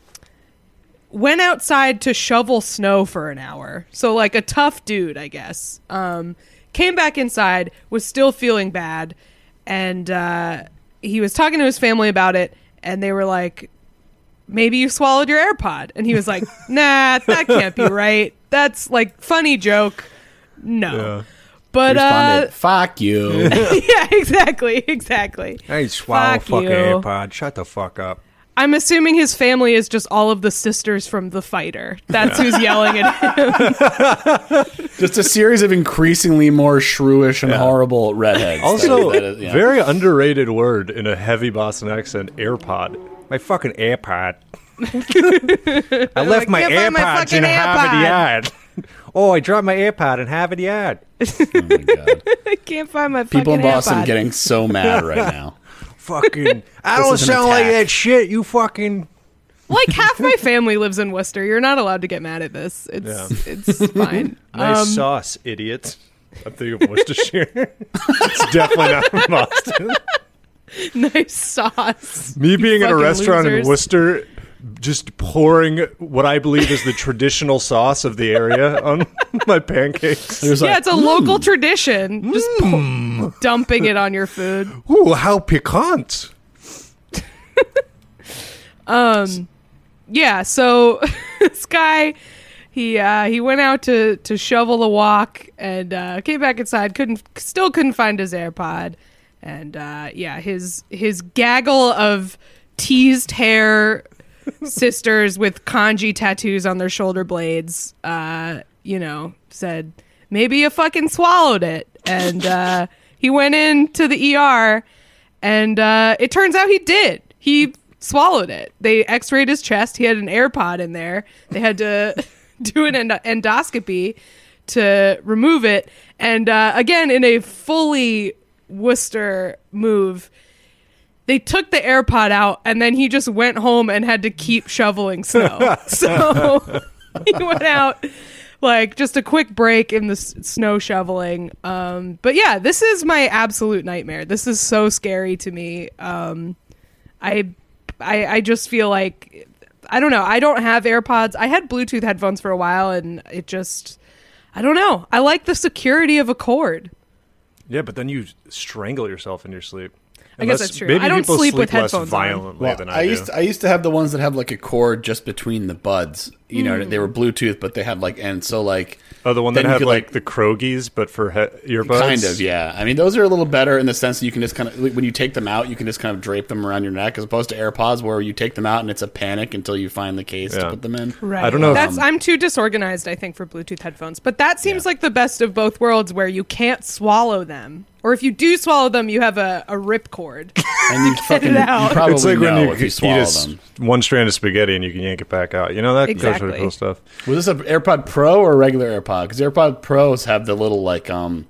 went outside to shovel snow for an hour. So like a tough dude, I guess. Um, came back inside, was still feeling bad, and uh, he was talking to his family about it, and they were like, "Maybe you swallowed your AirPod," and he was like, "Nah, that can't be right. That's like funny joke. No." Yeah. But Responded, uh, "Fuck you." yeah, exactly, exactly. I ain't swallow Fuck fucking you. AirPod. Shut the fuck up. I'm assuming his family is just all of the sisters from The Fighter. That's who's yelling at him. Just a series of increasingly more shrewish and horrible redheads. Also, That is- yeah. very underrated word in a heavy Boston accent. AirPod. My fucking AirPod. I left my "Can't find my AirPods in fucking Harvard Yard. oh, I dropped my AirPod in Harvard Yard. Oh my God. I can't find my People in Boston AirPod. getting so mad right now. Fucking. I don't is an sound like that shit. You fucking. like half my family lives in Worcester. You're not allowed to get mad at this. It's it's fine. Nice Um, sauce, idiots. I'm thinking of Worcestershire. it's definitely not from Boston. nice sauce. Me being in a fucking restaurant losers. in Worcester, just pouring what I believe is the traditional sauce of the area on my pancakes. There's Yeah, like, it's a local tradition. Just po- dumping it on your food. Ooh, how piquant! yeah so this guy he uh he went out to to shovel the walk and uh came back inside couldn't still couldn't find his airpod and uh yeah his his gaggle of teased hair sisters with kanji tattoos on their shoulder blades uh you know said maybe you fucking swallowed it and uh he went into the er and uh, it turns out he did. He swallowed it. They x-rayed his chest. He had an AirPod in there. They had to do an endo- endoscopy to remove it. And uh, again, in a fully Worcester move, they took the AirPod out, and then he just went home and had to keep shoveling snow. so he went out like just a quick break in the s- snow shoveling. Um, but yeah, this is my absolute nightmare. This is so scary to me. Um, I, I, I just feel like I don't know. I don't have AirPods. I had Bluetooth headphones for a while, and it just I don't know. I like the security of a cord. Yeah, but then you strangle yourself in your sleep. I guess that's true. Maybe I don't people sleep with less headphones on. violently well, than I, I, do. used to, I used to have the ones that have like a cord just between the buds. You know, Hmm. they were Bluetooth, but they had like and so like oh, the one that you had could, like, the Croakies, but for he- earbuds. Kind of, yeah. I mean, those are a little better in the sense that you can just kind of when you take them out, you can just kind of drape them around your neck, as opposed to AirPods, where you take them out and it's a panic until you find the case to put them in. Right. I don't know if- That's I'm too disorganized, I think, for Bluetooth headphones. But that seems like the best of both worlds, where you can't swallow them, or if you do swallow them, you have a, a rip cord. And you fucking out. you probably it's like know when you, if you eat swallow a s- them. one strand of spaghetti and you can yank it back out. You know that goes for Exactly. the cool stuff. Was this an AirPod Pro or a regular AirPod? Because AirPod Pros have the little like um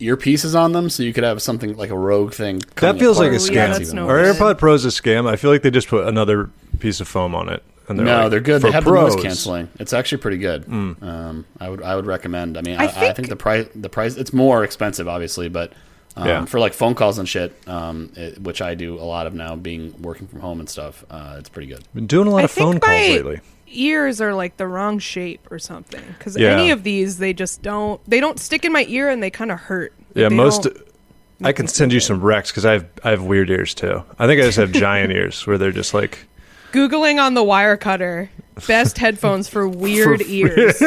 earpieces on them, so you could have something like a rogue thing. That coming feels like a apart. Oh, yeah, scam. that's no Our. AirPod Pro is a scam. I feel like they just put another piece of foam on it. And they're no, like, they're good. They have pros, the noise canceling. It's actually pretty good. Um, I would I would recommend. I mean, I, I I, think, think- the price the price it's more expensive, obviously, but um, Yeah. for like phone calls and shit, um, it, which I do a lot of now, being working from home and stuff. Uh, it's pretty good. Been doing a lot I of phone calls my lately. ears are like the wrong shape or something. Because Yeah. any of these, they just don't. They don't stick in my ear, and they kind of hurt. Yeah, They most. I can send you some recs because I have I have weird ears too. I think I just have giant ears where they're just like Googling on the Wirecutter best headphones for weird ears.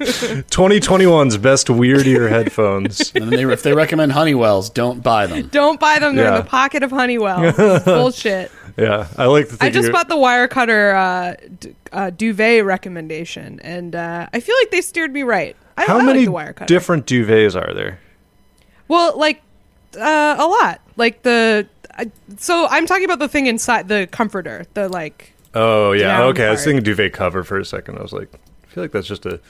2021's best weird ear headphones. And they, if they recommend Honeywell's, don't buy them. Don't buy them. They're Yeah. in the pocket of Honeywell. Bullshit. Yeah, I like to think. I just you're- bought the Wirecutter uh, d- uh, duvet recommendation, and uh, I feel like they steered me right. I, How I many like the Wirecutter. different duvets are there? Well, like uh, a lot. Like the I so I'm talking about the thing inside the comforter. The like Oh yeah, okay. I was thinking duvet cover for a second. I was like, I feel like that's just a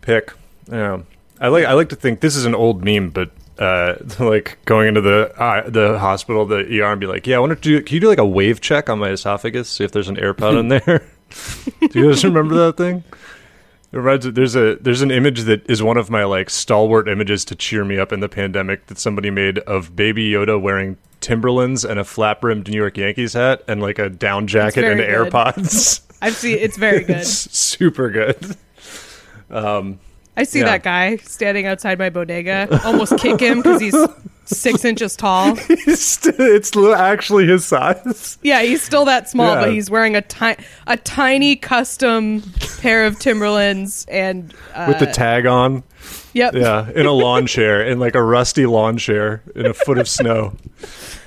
pick. Yeah, I like. I like to think this is an old meme, but uh, like going into the uh, the hospital, the ER, and be like, yeah, I want to do. Can you do like a wave check on my esophagus, see if there's an AirPod in there? do you guys remember that thing? It reminds, there's a there's an image that is one of my like stalwart images to cheer me up in the pandemic that somebody made of Baby Yoda wearing Timberlands and a flat brimmed New York Yankees hat and like a down jacket and good. AirPods. I've seen. It's very good. It's super good. Um, I see Yeah. that guy standing outside my bodega. Almost kick him because he's six inches tall. it's it's actually his size. Yeah, he's still that small, Yeah. but he's wearing a ti- a tiny custom pair of Timberlands and uh, with the tag on. yep, Yeah, in a lawn chair, in like a rusty lawn chair, in a foot of snow.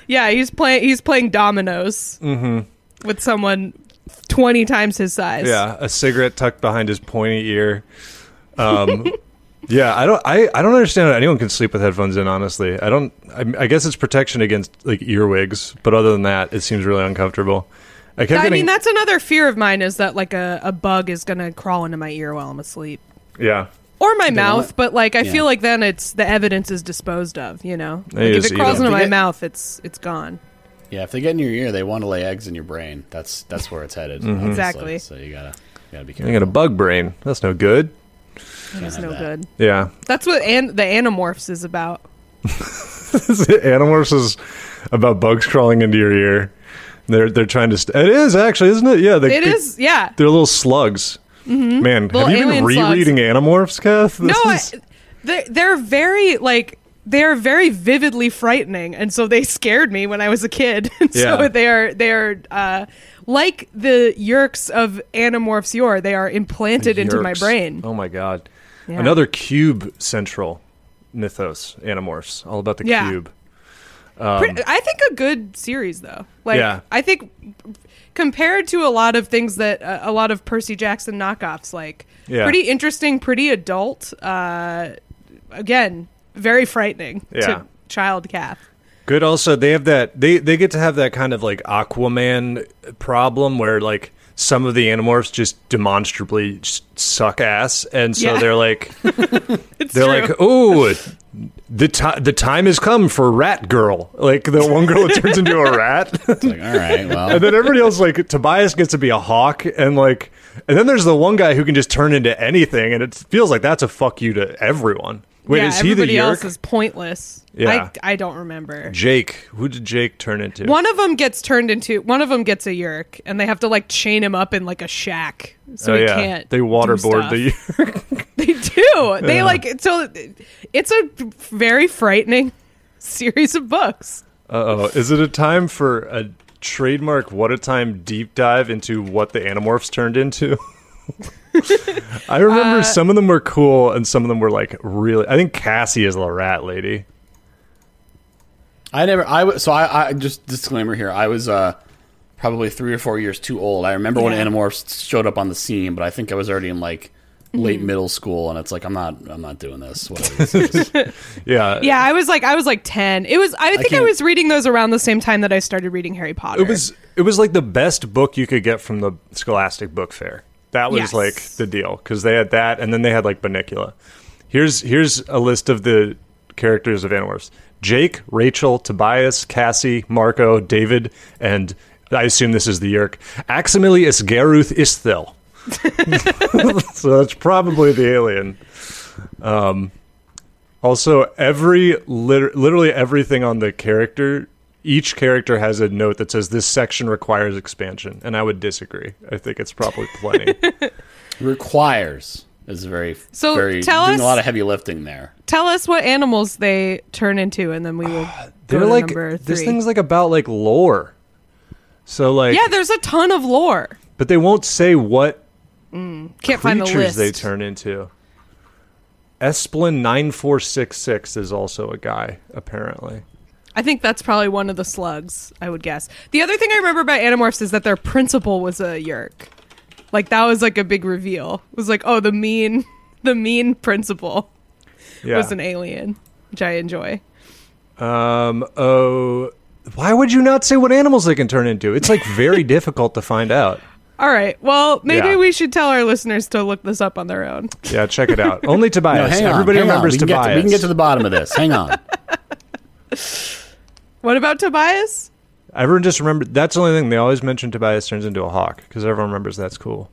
Yeah, he's playing. He's playing dominoes with someone twenty times his size. Yeah, a cigarette tucked behind his pointy ear. Um, yeah, I don't. I, I don't understand how anyone can sleep with headphones in. Honestly, I don't. I, I guess it's protection against like earwigs, but other than that, it seems really uncomfortable. I kept I getting. mean, that's another fear of mine is that like a, a bug is gonna crawl into my ear while I'm asleep. yeah, Or my mouth, but like I Yeah. feel like then it's the evidence is disposed of, you know. Like, if it crawls it. into They my get- mouth, it's it's gone. Yeah, if they get in your ear, they want to lay eggs in your brain. That's that's where it's headed. Mm-hmm. honestly. Exactly. So you gotta you gotta be careful. careful. got a bug brain. That's no good. It's have no good. Yeah, That's what an- the Animorphs is about. Animorphs is about bugs crawling into your ear. They're they're trying to. St- it is actually, isn't it? Yeah, they, It they- is, yeah. They're little slugs. Man, Little have you been alien slugs. rereading Animorphs, Kath? No, This I, they're, they're very like they're very vividly frightening, and so they scared me when I was a kid. And Yeah. so they are they are uh, like the Yeerks of Animorphs Yore. They are implanted into my brain. Oh my god! Yeah. Another cube central mythos. Animorphs, all about the Yeah. cube. Pre- I think a good series though. Like Yeah. I think compared to a lot of things that uh, a lot of Percy Jackson knockoffs, like Yeah. pretty interesting, pretty adult. Uh, again, very frightening Yeah. to child Kath. Good. Also, they have that. They they get to have that kind of like Aquaman problem where like some of the Animorphs just demonstrably just suck ass, and so Yeah. they're like they're true. like, oh, the time the time has come for Rat Girl. Like the one girl that turns into a rat. It's like, all right, well, And then everybody else, like Tobias, gets to be a hawk, and like, and then there's the one guy who can just turn into anything, and it feels like that's a fuck you to everyone. Wait, yeah, is he the everybody else is pointless. Yeah. I, I don't remember. Jake. Who did Jake turn into? One of them gets turned into one of them gets a Yeerk, and they have to like chain him up in like a shack, so oh he yeah, can't. they waterboard the Yeerk. They do. They like so. It's a very frightening series of books. Uh oh, is it a time for a trademark what a time deep dive into what the Animorphs turned into? I remember Uh, some of them were cool and some of them were like really. I think Cassie is the rat lady. I never. I was so I, I just disclaimer here. I was uh probably three or four years too old. I remember when Animorphs showed up on the scene, but I think I was already in like late Mm-hmm. middle school, and it's like I'm not. I'm not doing this. Whatever this is. Yeah, Yeah, I was like I was like ten. It was I think I, can't- was reading those around the same time that I started reading Harry Potter. It was it was like the best book you could get from the Scholastic Book Fair. That was Yes. like the deal because they had that, and then they had like Bunnicula. Here's here's a list of the characters of Animorphs: Jake, Rachel, Tobias, Cassie, Marco, David, and I assume this is the Yeerk. Aximilius Garuth Isthil. so that's probably the alien. Um, also, every lit- literally everything on the character, each character has a note that says this section requires expansion, and I would disagree. I think it's probably plenty. Requires is very So, very tell doing us- a lot of heavy lifting there. Tell us what animals they turn into, and then we will. Ah, go They're to like number this thing's like about like lore. So like, Yeah, there's a ton of lore. but they won't say what mm, Can't find the creatures list. they turn into. Esplin nine four six six is also a guy, apparently. I think that's probably one of the slugs, I would guess. The other thing I remember about Animorphs is that their principal was a Yeerk. Like that was like a big reveal. It was like, oh, the mean the mean principal Yeah. was an alien, which I enjoy. Um. Oh, why would you not say what animals they can turn into? It's like very difficult to find out. All right. Well, maybe Yeah. we should tell our listeners to look this up on their own. Yeah, check it out. Only No, Tobias. hang on. Everybody hang on. remembers we can, get Tobias. to, we can get to the bottom of this. Hang on. What about Tobias? Everyone just remember that's the only thing they always mention. Tobias turns into a hawk because everyone remembers that's cool.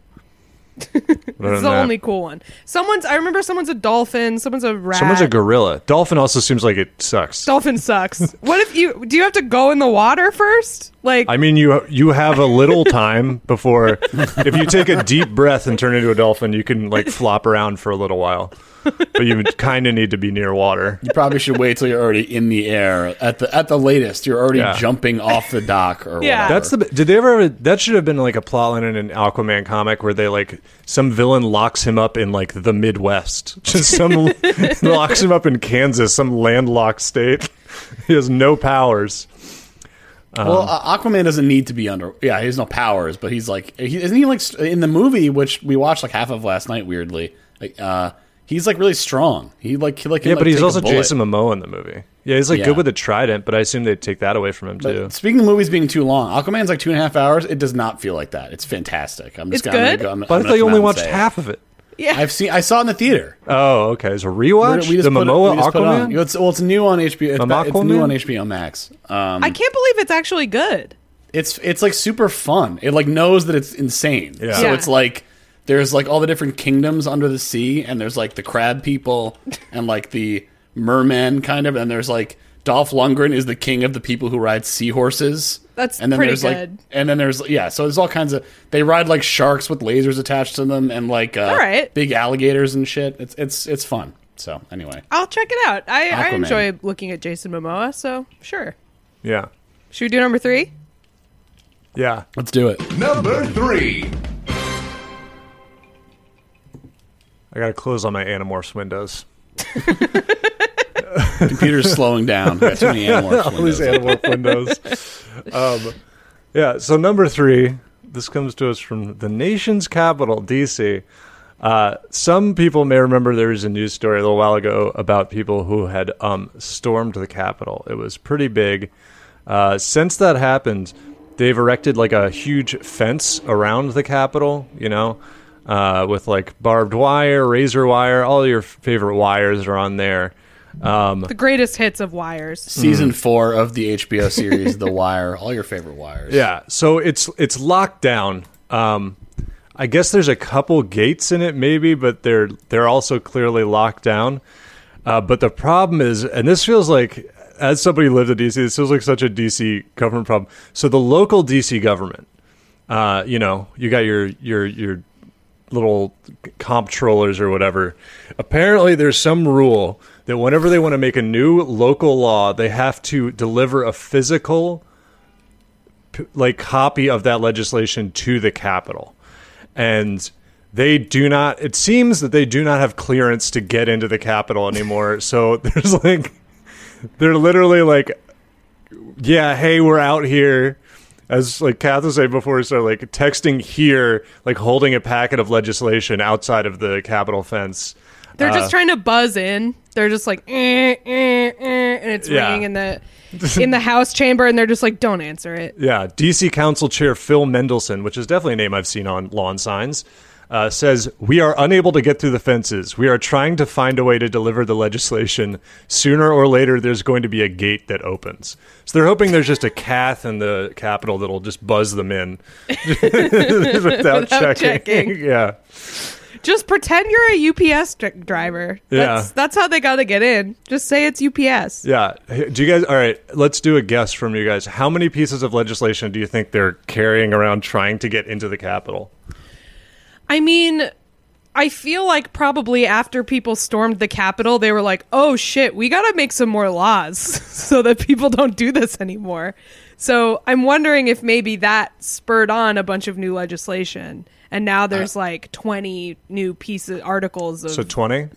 Other It's the that- only cool one. Someone's I remember someone's a dolphin, someone's a rat. Someone's a gorilla. Dolphin also seems like it sucks. Dolphin sucks. what if you do you have to go in the water first? Like I mean, you you have a little time before. if you take a deep breath and turn into a dolphin, you can like flop around for a little while, but you kind of need to be near water. You probably should wait till you're already in the air. At the at the latest, you're already Yeah. jumping off the dock or Yeah. whatever. That's the. Did they ever? That should have been like a plotline in an Aquaman comic where they like some villain locks him up in like the Midwest. Just some locks him up in Kansas, some landlocked state. He has no powers. Well, uh, Aquaman doesn't need to be under. Yeah, he has no powers, but he's like, he, isn't he like in the movie, which we watched like half of last night? Weirdly, like, uh, he's like really strong. He like, he like, can, Yeah, like, but he's also. Jason Momoa in the movie. Yeah, he's like Yeah. good with the trident, but I assume they'd take that away from him too. But speaking of movies being too long, Aquaman's like two and a half hours. It does not feel like that. It's fantastic. I'm just It's gonna good? Go, I'm, but I I'm thought you only watched say it. half of it. Yeah. I've seen. I saw it in the theater. Oh, okay. It's a rewatch. We just the put it- Momoa we just put it on. Aquaman. It's, well, it's new on HBO. It's, ba- it's Aquaman? new on HBO Max. Um, I can't believe it's actually good. it's it's like super fun. It like knows that it's insane. Yeah. So Yeah. it's like there's like all the different kingdoms under the sea, and there's like the crab people and like the mermen kind of, and there's like Dolph Lundgren is the king of the people who ride seahorses. That's and then pretty there's good. like and then there's yeah, so there's all kinds of they ride like sharks with lasers attached to them and like uh, All right. big alligators and shit. It's it's it's fun. So anyway, I'll check it out. I, I enjoy looking at Jason Momoa, so sure. yeah, Should we do number three? yeah. let's do it. Number three. I gotta close all my Animorphs windows. Computer's slowing down. Got too many animals. all these Animorph windows. Um, yeah. So number three. This comes to us from the nation's capital, DC. Uh, some people may remember there was a news story a little while ago about people who had um, stormed the Capitol. It was pretty big. Uh, since that happened, they've erected like a huge fence around the Capitol, you know, uh, with like barbed wire, razor wire, all your favorite wires are on there. Um, The greatest hits of Wires. Season four of the HBO series The Wire. All your favorite wires. Yeah, so it's it's locked down. Um, I guess there's a couple gates in it, maybe, but they're they're also clearly locked down. Uh, but the problem is, and this feels like, as somebody who lived in DC, this feels like such a DC government problem. So the local DC government, uh, you know, you got your your your little comptrollers or whatever. Apparently, there's some rule that whenever they want to make a new local law, they have to deliver a physical like copy of that legislation to the Capitol, and they do not. It seems that they do not have clearance to get into the Capitol anymore. so there's like, they're literally like, yeah, hey, we're out here. As like Kath was saying before, started like texting here, like holding a packet of legislation outside of the Capitol fence. They're Uh, just trying to buzz in. They're just like, eh, eh, eh, and it's Yeah. ringing in the in the House chamber, and they're just like, don't answer it. Yeah, DC Council Chair Phil Mendelson, which is definitely a name I've seen on lawn signs, uh, says we are unable to get through the fences. We are trying to find a way to deliver the legislation. Sooner or later, there's going to be a gate that opens. So they're hoping there's just a cath in the Capitol that'll just buzz them in without, Without checking. checking. yeah, Just pretend you're a UPS dr- driver. That's, Yeah. that's how they got to get in. Just say it's UPS. yeah. Do you guys? All right, let's do a guess from you guys. How many pieces of legislation do you think they're carrying around trying to get into the Capitol? I mean, I feel like probably after people stormed the Capitol, they were like, "Oh shit, we got to make some more laws so that people don't do this anymore." So I'm wondering if maybe that spurred on a bunch of new legislation, and now there's like 20 new pieces articles of So twenty.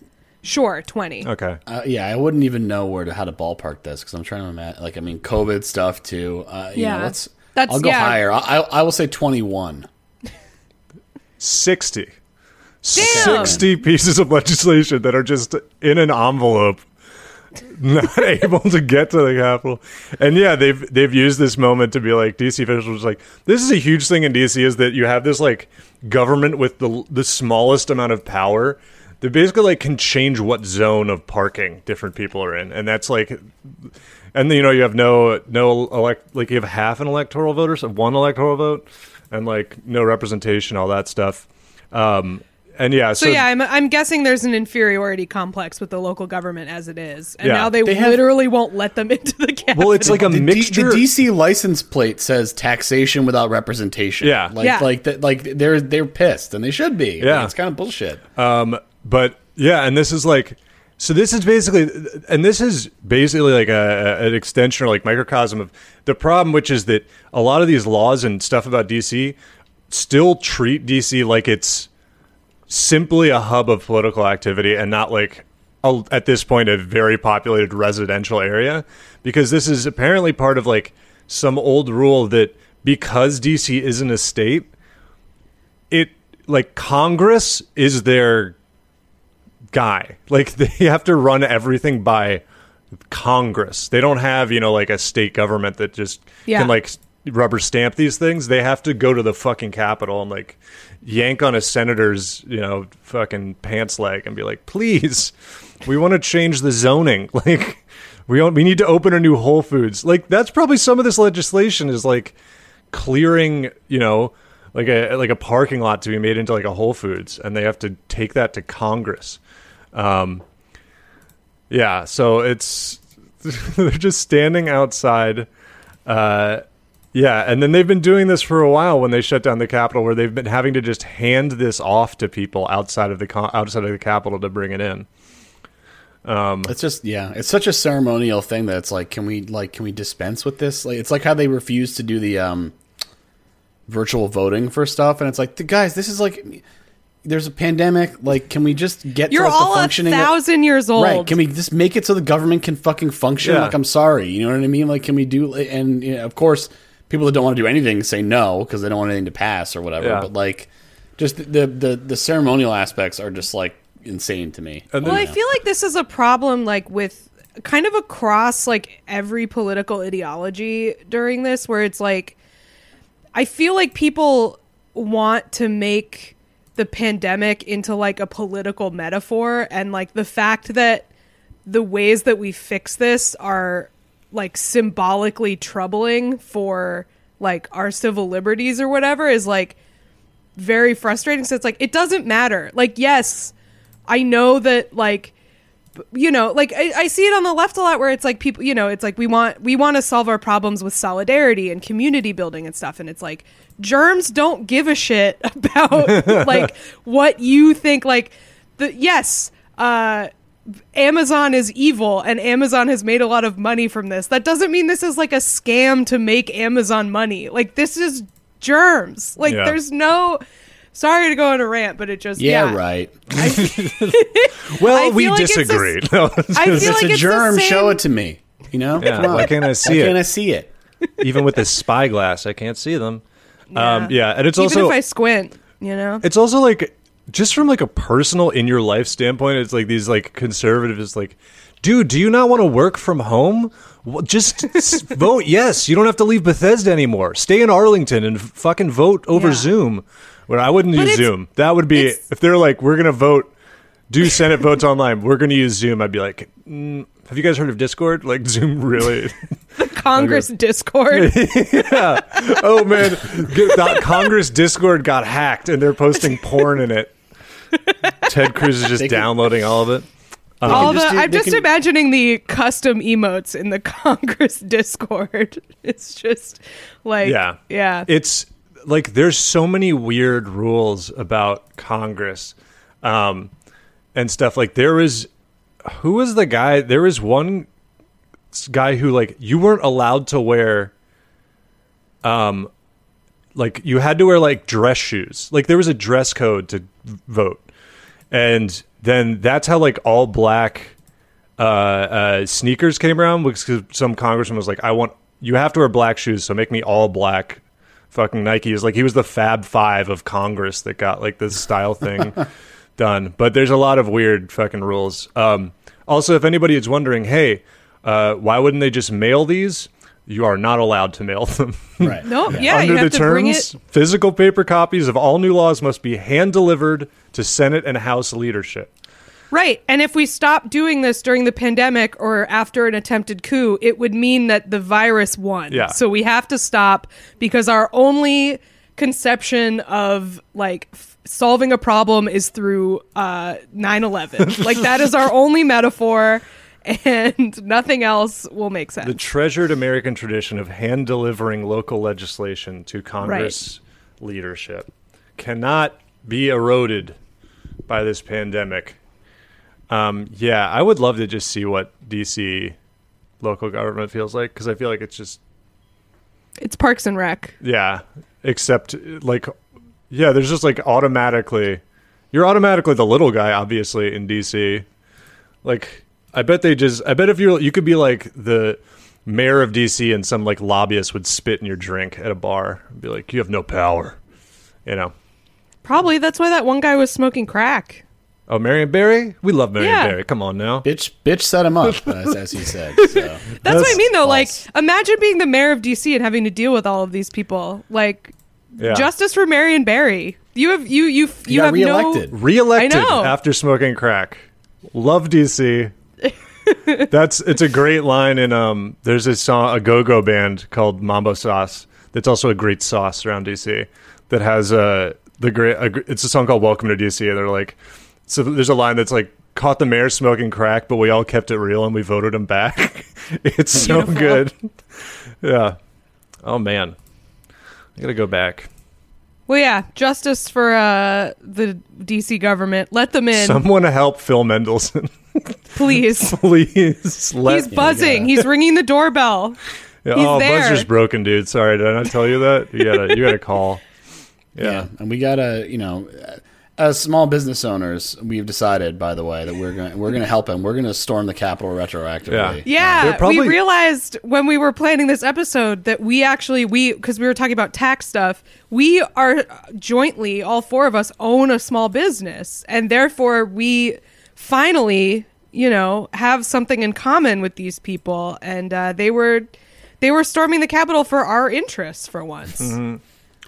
sure 20. Okay. Uh, yeah, I wouldn't even know where to how to ballpark this because I'm trying to imagine. Like, I mean, COVID stuff too. Uh, you Yeah. know, let's. That's- I'll go yeah. higher. I, I, I will say 21. 60. Damn. 60 pieces of legislation that are just in an envelope not able to get to the Capitol. And yeah, they've they've used this moment to be like DC officials like this is a huge thing in DC is that you have this like government with the the smallest amount of power they basically like can change what zone of parking different people are in. And that's like and you know you have no no elect like you have half an electoral voter, so one electoral vote and like no representation all that stuff. Um and yeah, So, yeah, I'm, I'm guessing there's an inferiority complex with the local government as it is, and Yeah. now they, They have- literally won't let them into the Capitol. Well, it's like a the, D- mixture. the DC license plate says taxation without representation. Yeah. like Yeah. like that. Like they're they're pissed, and they should be. Yeah. Like, it's kind of bullshit. Um, but yeah, and this is like, so this is basically, and this is basically like a, an extension or like microcosm of the problem, which is that a lot of these laws and stuff about DC still treat DC like it's simply a hub of political activity and not like a, at this point a very populated residential area because this is apparently part of like some old rule that because DC isn't a state it like Congress is their guy. Like they have to run everything by Congress. They don't have, you know, like a state government that just Yeah. can like rubber stamp these things. They have to go to the fucking Capitol and like yank on a senator's, you know, fucking pants leg and be like, "Please, we want to change the zoning." Like we don't we need to open a new Whole Foods. Like that's probably some of this legislation is like clearing, you know, like a like a parking lot to be made into like a Whole Foods, and they have to take that to Congress. Um, yeah, so it's they're just standing outside. Uh, yeah, and then they've been doing this for a while when they shut down the Capitol, where they've been having to just hand this off to people outside of the con- outside of the Capitol to bring it in. It's just yeah, it's such a ceremonial thing that it's like, can we like can we dispense with this? Like it's like how they refuse to do the um virtual voting for stuff, and it's like, the guys, this is like there's a pandemic. Like, can we just get You're to like, all the a functioning? of- thousand years old. Right? Can we just make it so the government can fucking function? Yeah. Like, I'm sorry, you know what I mean? Like, can we do? And you know, of course, people that don't want to do anything say no because they don't want anything to pass or whatever. Yeah. But like, just the the the ceremonial aspects are just like insane to me. And Well, then- I feel like this is a problem, like with kind of across like every political ideology during this, where it's like, I feel like people want to make the pandemic into like a political metaphor, and like the fact that the ways that we fix this are like symbolically troubling for like our civil liberties or whatever is like very frustrating. So it's like it doesn't matter. Like yes, I know that like you know like I, I see it on the left a lot where it's like people you know it's like we want we want to solve our problems with solidarity and community building and stuff and it's like germs don't give a shit about like what you think like the yes uh Amazon is evil and Amazon has made a lot of money from this. That doesn't mean this is like a scam to make Amazon money. Like this is germs. Like Yeah. there's no sorry to go on a rant, but it just Yeah, yeah, right. well, I we feel like it's a- disagree. No, I feel It's like a it's the germ. same- Show it to me. You know? yeah, why can't I Why see can't I see it? Even with this spyglass, I can't see them. Um, yeah, and it's also Even also if I squint, you know. it's also like just from like a personal in your life standpoint it's like these like conservatives like dude do you not want to work from home? Well, just vote yes. You don't have to leave bethesda anymore. Stay in arlington and fucking vote over Yeah. zoom. Well i wouldn't use zoom. That would be if they're like we're gonna vote do senate votes online we're gonna use zoom i'd be like mm, have you guys heard of discord? Like zoom really the Congress Discord. yeah. oh man. Get- the congress discord got hacked and they're posting porn in it ted cruz is just can- downloading all of it All the, just do- I'm just can- imagining the custom emotes in the Congress Discord. It's just like yeah yeah. it's like there's so many weird rules about congress um, and stuff. Like there was, who was the guy? There was one guy who like you weren't allowed to wear, um, like you had to wear like dress shoes. Like there was a dress code to v- vote, and then that's how like all black uh, uh, sneakers came around because some congressman was like, "I want you have to wear black shoes, so make me all black." Fucking Nike is like he was the Fab Five of Congress that got like this style thing done. But there's a lot of weird fucking rules. Um, also, if anybody is wondering, hey, uh, why wouldn't they just mail these? You are not allowed to mail them. Right. No, yeah, Under you have the to bring terms, it. physical paper copies of all new laws must be hand delivered to Senate and House leadership. Right. And if we stop doing this during the pandemic or after an attempted coup, it would mean that the virus won. Yeah. So we have to stop because our only conception of like f- solving a problem is through uh 9/11. like that is our only metaphor and nothing else will make sense. The treasured American tradition of hand delivering local legislation to Congress leadership cannot be eroded by this pandemic. Um, yeah, I would love to just see what DC local government feels like because I feel like it's just it's Parks and Rec. yeah, except like yeah, there's just like automatically you're automatically the little guy obviously in DC. Like I bet they just I bet if you you could be like the mayor of DC and some like lobbyist would spit in your drink at a bar and be like you have no power. You know. Probably that's why that one guy was smoking crack. Oh, Marion Barry? We love Marion Yeah. Barry. Come on now. Bitch, bitch set him up, as, as he said. So. That's, what I mean, though. false. Like, imagine being the mayor of DC and having to deal with all of these people. Like, Yeah. justice for Marion Barry. You have you you you, He got have reelected. no. Reelected I after smoking crack. Love DC. that's it's a great line in um there's a song a go-go band called Mambo Sauce that's also a great sauce around DC that has uh the great a, it's a song called Welcome to DC and they're like so there's a line that's like caught the mayor smoking crack but we all kept it real and we voted him back. it's so Beautiful. good. yeah. Oh man. I got to go back. Well, yeah, justice for uh, the DC government. Let them in, Someone to help Phil Mendelson. Please. Please let He's buzzing. He's ringing the doorbell. Yeah, He's oh, there. buzzer's broken, dude. Sorry, did I not tell you that? You gotta, you gotta call. Yeah. Yeah. and we gotta, you know, as small business owners, we've decided, by the way, that we're going we're going to help him. We're going to storm the Capitol retroactively. Yeah, They're probably- we realized when we were planning this episode that we actually we because we were talking about tax stuff. We are jointly all four of us own a small business, and therefore we finally, you know, have something in common with these people, and uh, they were they were storming the Capitol for our interests for once.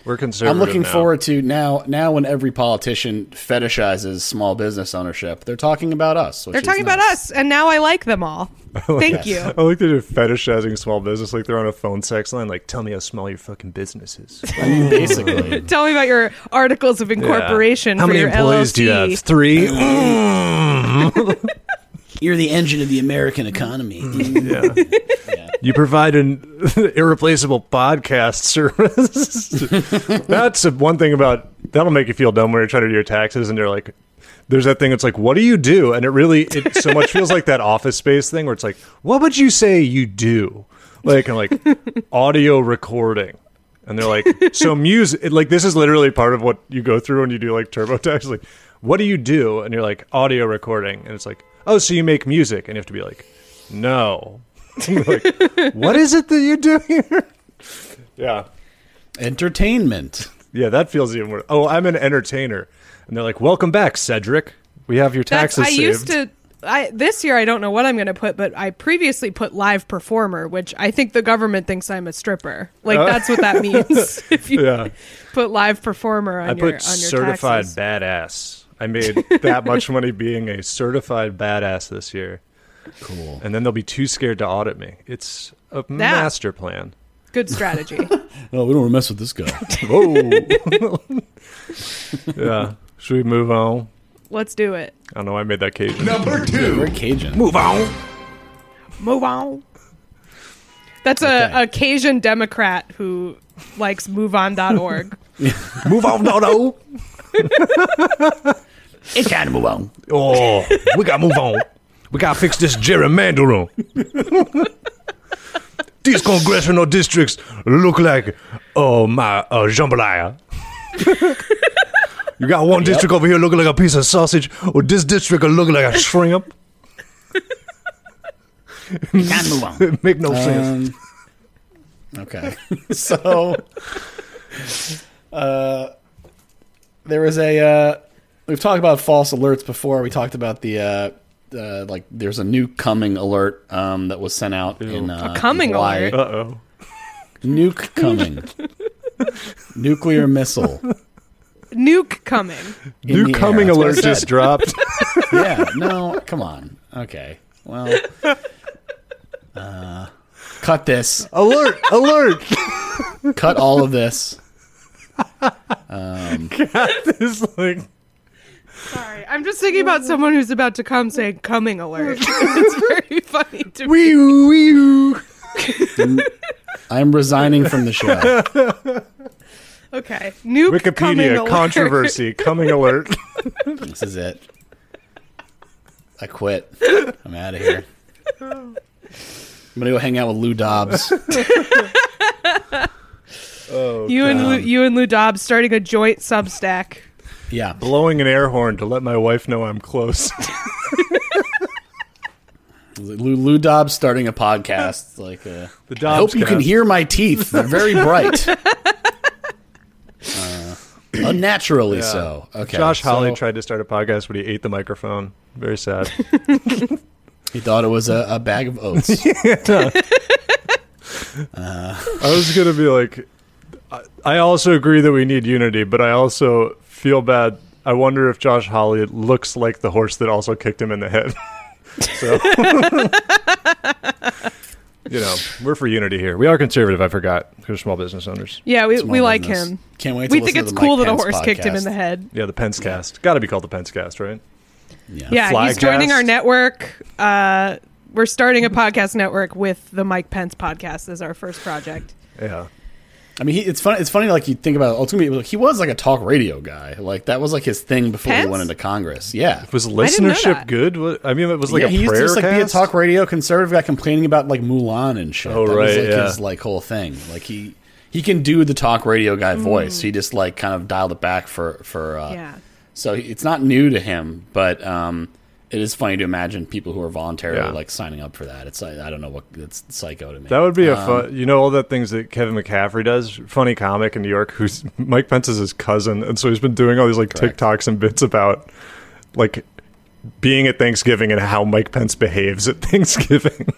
We're conservative. I'm looking now. forward to now. Now, when every politician fetishizes small business ownership, they're talking about us. which They're is talking about us, and now I like them all. Thank you. I like that they're fetishizing small business, like they're on a phone sex line. Like, tell me how small your fucking business is. Basically, Tell me about your articles of incorporation How for many your employees LLC. do you have? Three. You're the engine of the American economy. Mm-hmm. yeah. You provide an irreplaceable podcast service. That's one thing about that'll make you feel dumb when you're trying to do your taxes, and they're like, "There's that thing." It's like, "What do you do?" And it really, it so much feels like that Office Space thing where it's like, "What would you say you do?" Like, and like audio recording. And they're like, so music, like this is literally part of what you go through when you do like TurboTax. Like, what do you do? And you're like, audio recording. And it's like, oh, so you make music. And you have to be like, no. like, what is it that you do here? Yeah. Entertainment. Yeah, that feels even worse. Oh, I'm an entertainer. And they're like, welcome back, Cedric. We have your That's, taxes I saved. used to. I this year I don't know what I'm going to put, but I previously put live performer, which I think the government thinks I'm a stripper. Like Uh. that's what that means. if you Yeah. put live performer on I your put on your certified taxes. badass. I made that much money being a certified badass this year. Cool. And then they'll be too scared to audit me. It's a master plan. Good strategy. Oh, we don't want to mess with this guy. Whoa. yeah. Should we move on? Let's do it. I don't know. I made that Cajun. Number two. Very Cajun. Move on. Move on. That's Okay. a, a Cajun Democrat who likes MoveOn.org. Move on, no, no. It's time to move on. Oh, we gotta move on. We gotta fix this gerrymandering. These congressional districts look like, oh my, uh, jambalaya. you got one district over here looking like a piece of sausage, or this district will look like a shrimp. Time to move on. It make no sense. Um, okay. so, uh, there was a. Uh, we've talked about false alerts before. We talked about the. Uh, uh, like there's a new coming alert um, that was sent out in uh, coming in alert? Uh oh. Nuke coming. Nuclear missile. Nuke coming. in New coming air. That's what I alert just dropped. yeah, no, come on. Okay. Well, uh, cut this. alert! Alert! Cut all of this. Cut this like Sorry, I'm just thinking about someone who's about to come saying "coming alert." it's very funny to me. wee wee. I'm resigning from the show. Okay, nuke coming Wikipedia alert. controversy coming alert. This is it. I quit. I'm out of here. I'm gonna go hang out with Lou Dobbs. oh, You and Lou, you and Lou Dobbs starting a joint Substack. Yeah. Blowing an air horn to let my wife know I'm close. Lou, Lou Dobbs starting a podcast. Like, uh, The I Dobbs hope you can hear my teeth. They're very bright. Uh, unnaturally so. Okay. Josh Hawley so tried to start a podcast, but he ate the microphone. Very sad. He thought it was a, a bag of oats. I was gonna be like, I- I also agree that we need unity, but I also feel bad. I wonder if Josh Hawley looks like the horse that also kicked him in the head. so, you know, we're for unity here. We are conservative. I forgot. We're small business owners. Yeah, we, Small we like business. him. Can't wait. To We listen think to it's the cool Mike that a Pence horse kicked him in the head. Yeah, the Pence cast. Got to be called the Pence cast, right? Yeah. Yeah, Flag he's joining cast. our network. Uh, we're starting a podcast network with the Mike Pence podcast as our first project. Yeah. I mean, he, it's funny. It's funny. Like you think about ultimately, like, he was like a talk radio guy. Like that was like his thing before he went into Congress. Yeah. Was listenership good? I mean, it was like yeah, a he used to prayer just like be a talk radio conservative guy complaining about like Mulan and shit. Oh, that was right, like yeah. his like whole thing. Like he he can do the talk radio guy Mm. voice. He just like kind of dialed it back for for uh, Yeah. So it's not new to him, but um, it is funny to imagine people who are voluntarily Yeah. like signing up for that. It's like I don't know what it's psycho to me. That would be a Um, fun. You know all the things that Kevin McCaffrey does. Funny comic in New York. Who's Mike Pence is his cousin, and so he's been doing all these like Correct. TikToks and bits about like being at Thanksgiving and how Mike Pence behaves at Thanksgiving.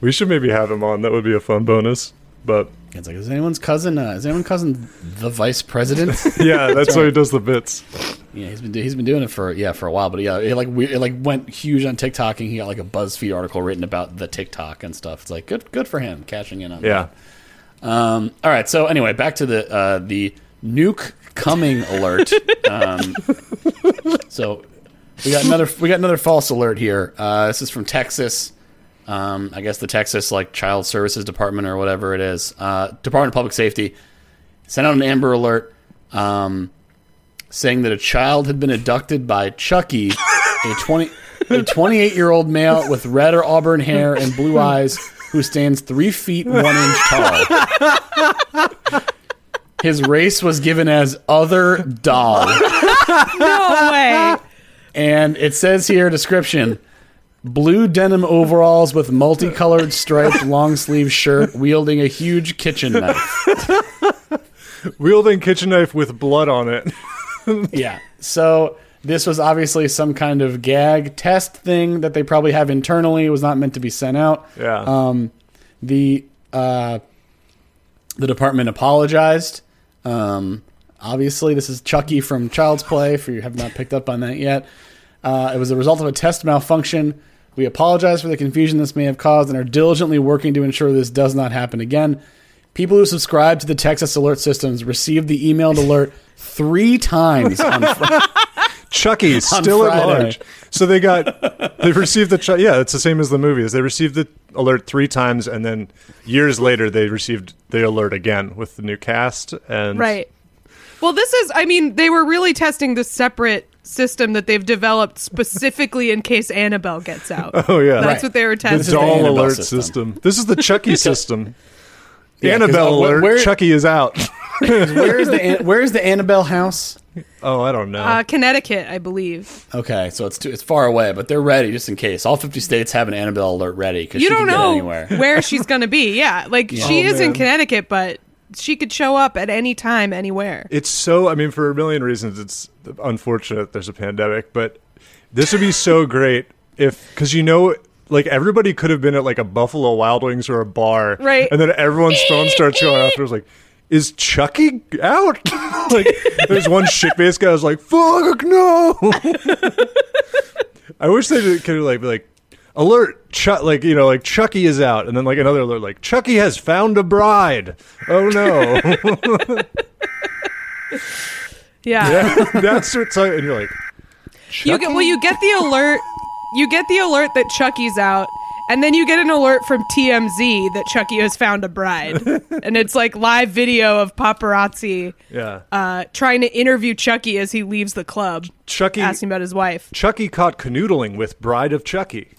we should maybe have him on. That would be a fun bonus. But It's like is anyone's cousin? Uh, is anyone cousin the vice president? yeah, that's why he does the bits. Yeah, he's been do- he's been doing it for yeah for a while, but yeah, it like we, it like went huge on TikTok, and he got like a BuzzFeed article written about the TikTok and stuff. It's like good good for him cashing in on Yeah. that. Um, all right, so anyway, back to the uh, the nuke coming alert. um, so we got another we got another false alert here. Uh, this is from Texas. Um, I guess the Texas like Child Services Department or whatever it is, uh, Department of Public Safety sent out an Amber Alert. Um, saying that a child had been abducted by Chucky, a 20 a 28 year old male with red or auburn hair and blue eyes who stands three feet one inch tall. His race was given as other dog, No way. and it says here description. Blue denim overalls with multicolored striped long sleeve shirt, wielding a huge kitchen knife. Wielding kitchen knife with blood on it. Yeah. So this was obviously some kind of gag test thing that they probably have internally. It was not meant to be sent out. Yeah. Um, the uh, the department apologized. Um, obviously, this is Chucky from Child's Play. If you have not picked up on that yet, uh, it was a result of a test malfunction. We apologize for the confusion this may have caused and are diligently working to ensure this does not happen again. People who subscribe to the Texas alert systems received the emailed alert three times on Friday. Chucky still at large. So they got they received the Ch- yeah, it's the same as the movies. They received the alert three times, and then years later they received the alert again with the new cast. And Right. Well, this is, I mean, they were really testing the separate system that they've developed specifically in case Annabelle gets out. Oh yeah, That's Right. what they were the testing. is the doll Annabelle alert system. system. This is the Chucky system. Yeah, 'cause, Annabelle uh, where- alert. where- Chucky is out. Where's the Where's the Annabelle house? oh, I don't know. Uh, Connecticut, I believe. Okay, so it's too, it's far away, but they're ready just in case. All 50 states have an Annabelle alert ready because You she don't can get know anywhere. where she's going to be. Yeah, like she Oh, is in. Connecticut, but she could show up at any time, anywhere. it's so. I mean, for a million reasons, it's unfortunate there's a pandemic, but this would be so great if because you know. Like everybody could have been at like a Buffalo Wild Wings or a bar, Right. And then everyone's phone starts going off. There's like, "Is Chucky out?" like, there's one shit faced guy who's like, "Fuck no!" I wish they could like be like, "Alert, Chuck!" Like you know, like Chucky is out, and then like another alert, like Chucky has found a bride. Oh no! Yeah. That's what's and you're like, You get well, you get the alert. You get the alert that Chucky's out, and then you get an alert from TMZ that Chucky has found a bride, and it's like live video of paparazzi yeah, uh, trying to interview Chucky as he leaves the club, Chucky. asking about his wife. Chucky caught canoodling with Bride of Chucky.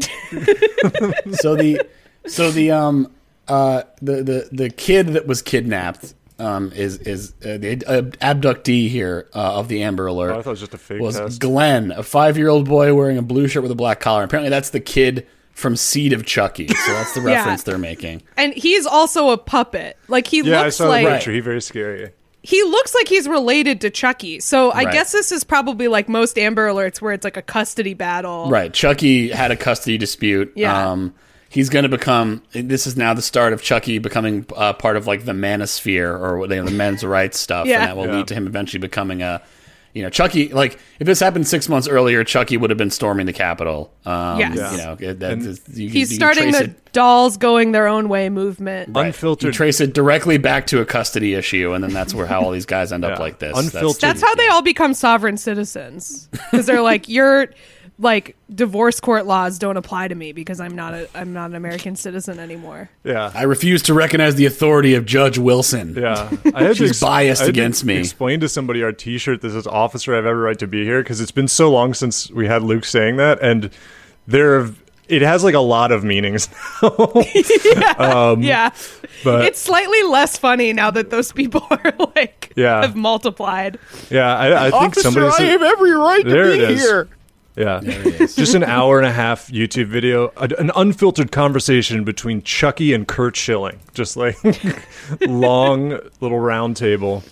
so the so the um uh the the the kid that was kidnapped um is is uh, the uh, abductee here uh, of the Amber Alert. Oh, I thought it was just a fake was test. Glenn, a five year old boy wearing a blue shirt with a black collar. Apparently, that's the kid from Seed of Chucky. So that's the Yeah. reference they're making. And he's also a puppet. Like he yeah, I looks saw like the picture. He's very scary. He looks like he's related to Chucky. So I Right. guess this is probably like most Amber Alerts where it's like a custody battle. Right. Chucky had a custody dispute. Yeah. Um, he's going to become. This is now the start of Chucky becoming uh, part of like the manosphere or you know, the men's rights stuff, Yeah. and that will Yeah. lead to him eventually becoming a. You know, Chucky. Like, if this happened six months earlier, Chucky would have been storming the Capitol. Um, Yes. You know, it- that- you He's you starting the it- dolls going their own way movement. right. Unfiltered- You trace it directly back to a custody issue, and then that's where how all these guys end up like this. Unfiltered- That's how they all become sovereign citizens because they're like, your like divorce court laws don't apply to me because I'm not a I'm not an American citizen anymore. Yeah, I refuse to recognize the authority of Judge Wilson. Yeah, I had to She's biased I had against me. Explain to somebody our T-shirt that says "Officer, I have every right to be here" because it's been so long since we had Luke saying that, and there, have- it has like a lot of meanings now. Um, yeah, but- it's slightly less funny now that those people are like Yeah. have multiplied. yeah, I, I think somebody said, I have every right to be it is. Yeah, just an hour and a half YouTube video, a, an unfiltered conversation between Chucky and Curt Schilling, just like long little round table.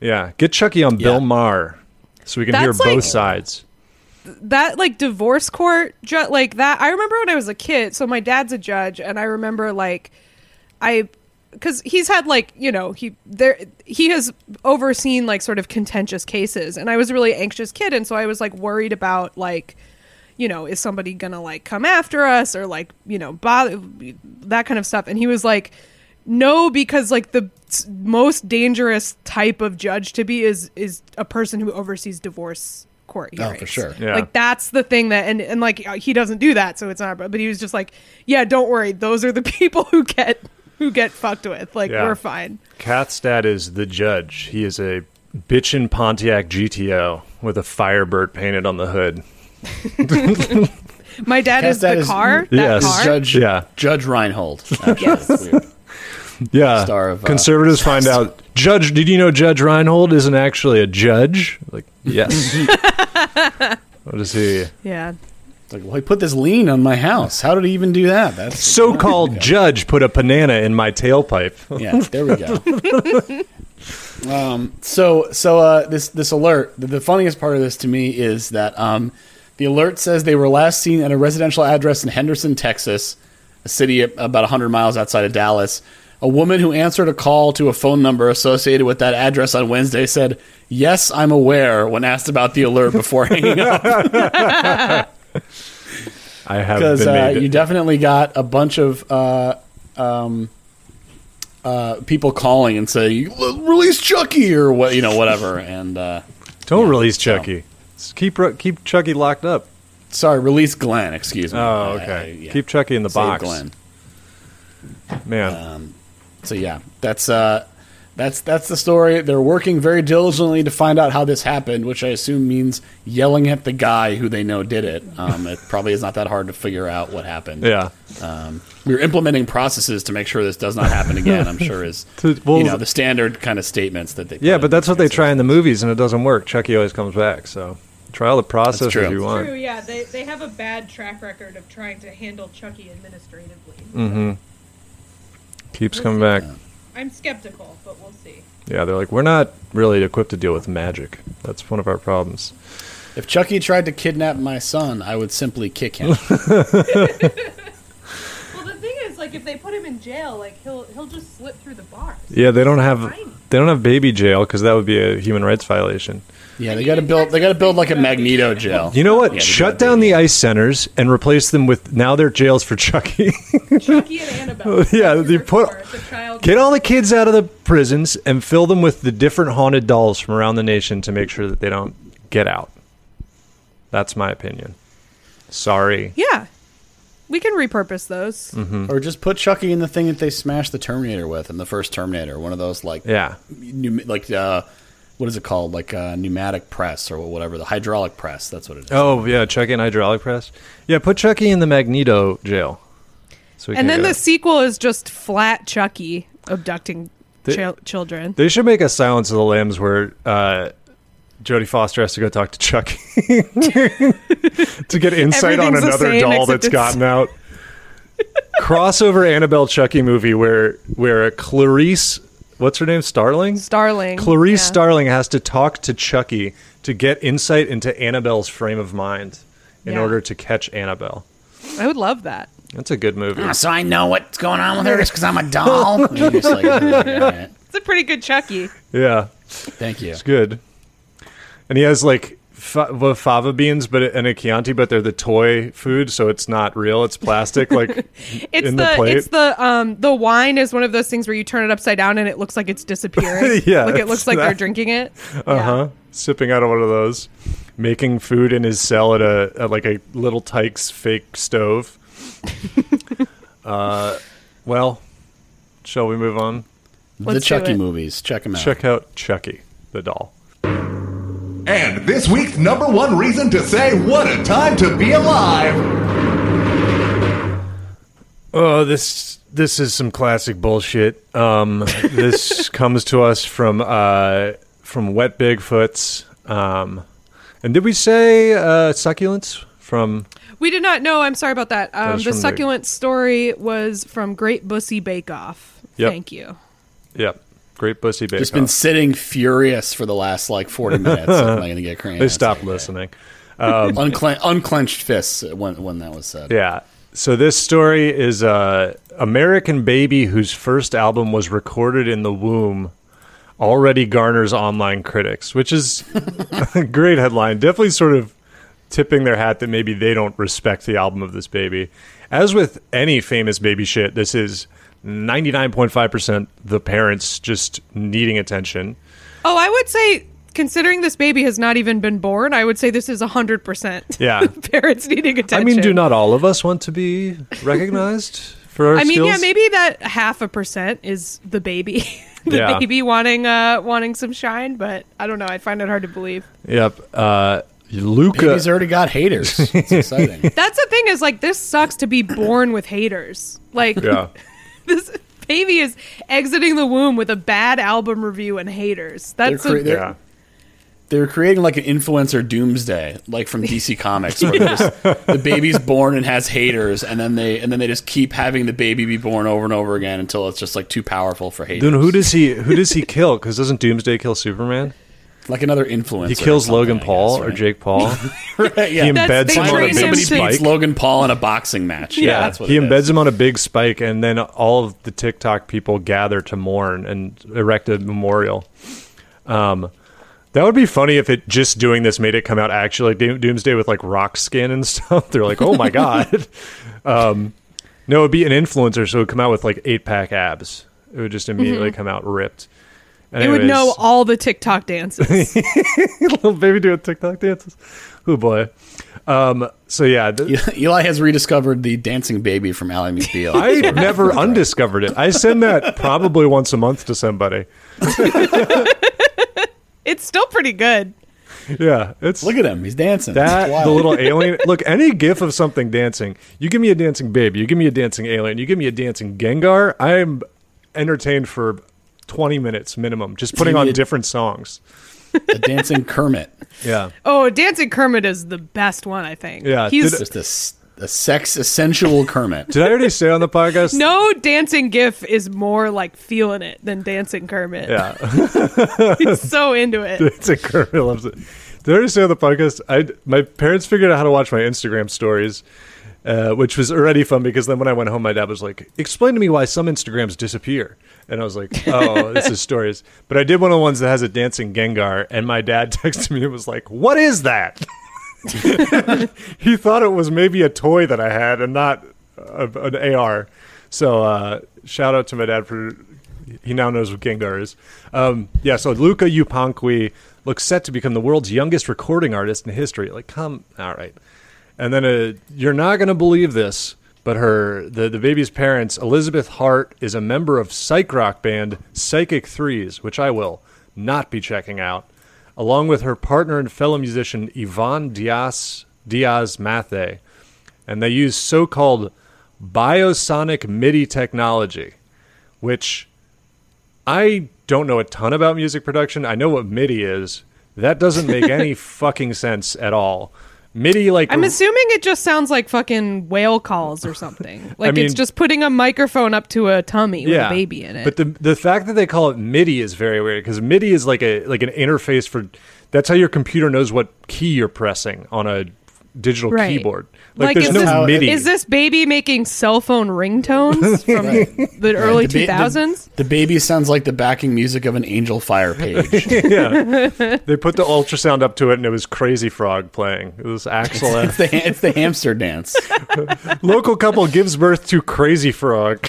Yeah, get Chucky on Bill Maher so we can hear both like- sides. that like divorce court ju- like that i remember when i was a kid so my dad's a judge and i remember like i because he's had like you know he there he has overseen like sort of contentious cases and i was a really anxious kid and so i was like worried about like you know is somebody gonna like come after us or like you know bother that kind of stuff and he was like no because like the most dangerous type of judge to be is is a person who oversees divorce court Oh, for sure. Yeah. like that's the thing that and, and like he doesn't do that so it's not but he was just like yeah don't worry those are the people who get who get fucked with like Yeah. we're fine Kath's dad is the judge. He is a bitchin' Pontiac GTO with a Firebird painted on the hood. my dad is the is- car that Yes. car Judge Yeah. Judge Reinhold. actually. Yes. That's weird. Yeah. Star of, uh, Conservatives find out Judge did you know Judge Reinhold isn't actually a judge? Like, yes. what is he? yeah It's like, well, he put this lien on my house. How did he even do that? That's So called judge put a banana in my tailpipe. Yeah, there we go. um, so so uh, this this alert. The, the funniest part of this to me is that um, the alert says they were last seen at a residential address in Henderson, Texas, a city about 100 miles outside of Dallas. A woman who answered a call to a phone number associated with that address on Wednesday said, "Yes, I'm aware." When asked about the alert before hanging up, I have because uh, you definitely got a bunch of uh, um, uh, people calling and say release Chucky or what you know whatever and uh, Don't release Chucky. Keep keep Chucky locked up. sorry release Glenn excuse me Oh, okay. I- yeah. Keep Chucky in the Save box. Glenn Man. so yeah that's uh That's that's the story. They're working very diligently to find out how this happened, which I assume means yelling at the guy who they know did it. Um, it probably is not that hard to figure out what happened. Yeah. Um, we're implementing processes to make sure this does not happen again. I'm sure is To- well, you know the standard kind of statements that they. Yeah, but that's what they try in the movies, and it doesn't work. Chucky always comes back. So try all the processes true. you want. True, yeah. They, they have a bad track record of trying to handle Chucky administratively. Mm-hmm. Keeps coming back. I'm skeptical, but we'll see. Yeah, they're like, we're not really equipped to deal with magic. That's one of our problems. If Chucky tried to kidnap my son, I would simply kick him. Well, the thing is, like, if they put him in jail, like he'll he'll just slip through the bars. Yeah, they don't have they don't have baby jail because that would be a human rights violation. Yeah, they got to build. They got to build like a Magneto jail. You know what? Yeah, Shut down the ice centers and replace them with now they're jails for Chucky. Chucky and Annabelle. Yeah, That's you put- core, the child- Get all the kids out of the prisons and fill them with the different haunted dolls from around the nation to make sure that they don't get out. That's my opinion. Sorry. Yeah, we can repurpose those. Or just put Chucky in the thing that they smashed the Terminator with in the first Terminator. One of those like Yeah. pneu- like uh, what is it called? Like uh, pneumatic press or whatever. The hydraulic press. That's what it is. Oh yeah, Chucky and hydraulic press. Yeah, put Chucky in the Magneto jail. So And then the it. sequel is just flat Chucky abducting They- chil- children. They should make a Silence of the Lambs where uh, Jodie Foster has to go talk to Chucky to get insight on another doll that's gotten out. Crossover Annabelle Chucky movie where where a Clarice, what's her name, Starling? Starling. Clarice yeah. Starling has to talk to Chucky to get insight into Annabelle's frame of mind in Yeah. order to catch Annabelle. I would love that. That's a good movie. Oh, so I know what's going on with her just because I'm a doll. Just like, all right, It's a pretty good Chucky. Yeah. thank you. It's good. And he has like fa- well, fava beans, but and a Chianti, but they're the toy food, so it's not real. It's plastic, like It's in the, the, plate. it's the um the wine is one of those things where you turn it upside down and it looks like it's disappearing. Yeah, like it looks like they're drinking it. uh huh. Sipping out of one of those, making food in his cell at a at like a little Tykes fake stove. uh, well, shall we move on? The Let's do Chucky it. movies. Check them out. Check out Chucky the doll. And this week's number one reason to say what a time to be alive. Oh, this this is some classic bullshit. Um, this comes to us from uh, from Wet Bigfoots. Um, and did we say uh, succulents from? We did not know. I'm sorry about that. Um, was the from the- succulent story was from Great Bussy Bake Off. Yep. Thank you. Yep, Great Bussy Bake Just been sitting furious for the last like 40 minutes. I'm I going to get crazy? They stopped listening. Um, Unclen- unclenched fists uh, when when that was said. Yeah. So this story is a American baby whose first album was recorded in the womb already garners online critics, which is a great headline. Definitely sort of tipping their hat that maybe they don't respect the album of this baby. As with any famous baby shit, this is 99.5% the parents just needing attention. Oh, I would say, considering this baby has not even been born, I would say this is 100% Yeah. parents needing attention. I mean, do not all of us want to be recognized for our I mean, yeah, maybe that half a percent is the baby, the Yeah. baby wanting uh wanting some shine, but I don't know. I find it hard to believe. Yep. Uh, Luca. Baby's already got haters. It's exciting. That's the thing is like this sucks to be born with haters. Like Yeah. this baby is exiting the womb with a bad album review and haters. That's They're a, they're- Yeah. They're creating like an influencer doomsday, like from DC Comics, where they're just, the baby's born and has haters, and then they and then they just keep having the baby be born over and over again until it's just like too powerful for haters. Then who does he who does he kill? Because doesn't Doomsday kill Superman? Like another influencer? He kills Logan Paul guess, or? Jake Paul. Right, yeah. He embeds they him on a train big him Somebody to- beats spike. Logan Paul in a boxing match. Yeah, that's what he it embeds is. him on a big spike, and then all of the TikTok people gather to mourn and erect a memorial. Um, that would be funny if it just doing this made it come out actually like Doomsday with like rock skin and stuff. They're like, oh my god. um, no, it'd be an influencer, so it would come out with like eight pack abs. It would just immediately come out ripped. It would know all the TikTok dances. little baby doing TikTok dances. Oh boy. Um, so yeah, th- Eli has rediscovered the dancing baby from Ally McBeal. I never undiscovered it. I send that probably once a month to somebody. It's still pretty good. Yeah, it's Look at him, he's dancing. that the little alien. Look, any gif of something dancing. You give me a dancing baby. You give me a dancing alien. You give me a dancing Gengar. I am entertained for twenty minutes minimum, just putting on different songs. a dancing Kermit. Yeah, Oh, Dancing Kermit is the best one, I think. Yeah, He's did- Just a sex essential Kermit. did I already say on the podcast? no dancing GIF is more like feeling it than Dancing Kermit. Yeah, He's so into it. dancing Kermit loves it. Did I already say on the podcast? I my parents figured out how to watch my Instagram stories. Uh, which was already fun because then when I went home, my dad was like, "Explain to me why some Instagrams disappear," and I was like, "Oh, this is stories." But I did one of the ones that has a dancing Gengar, and my dad texted me and was like, "What is that?" he thought it was maybe a toy that I had and not a, an AR. So uh, shout out to my dad for he now knows what Gengar is. Um, yeah, so Luca Yupanqui looks set to become the world's youngest recording artist in history. Like, come, all right. And then uh, you're not going to believe this, but her the, the baby's parents, Elizabeth Hart, is a member of psych rock band Psychic Threes, which I will not be checking out, along with her partner and fellow musician Iván Diaz Diaz Mathe, and they use so-called biosonic MIDI technology, which I don't know a ton about music production. I know what MIDI is. That doesn't make any fucking sense at all. MIDI, like I'm assuming it just sounds like fucking whale calls or something. Like mean- it's just putting a microphone up to a tummy with a baby in it. But the the fact that they call it MIDI is very weird because MIDI is like a like an interface for. That's how your computer knows what key you're pressing on a digital Right. keyboard. Like, Like, there's is no this, MIDI. is this baby making cell phone ringtones from the early The ba- 2000s? The, the baby sounds like the backing music of an Angelfire page. yeah, they put the ultrasound up to it and it was Crazy Frog playing. It was Axel it's, the, it's the hamster dance. Local couple gives birth to Crazy Frog.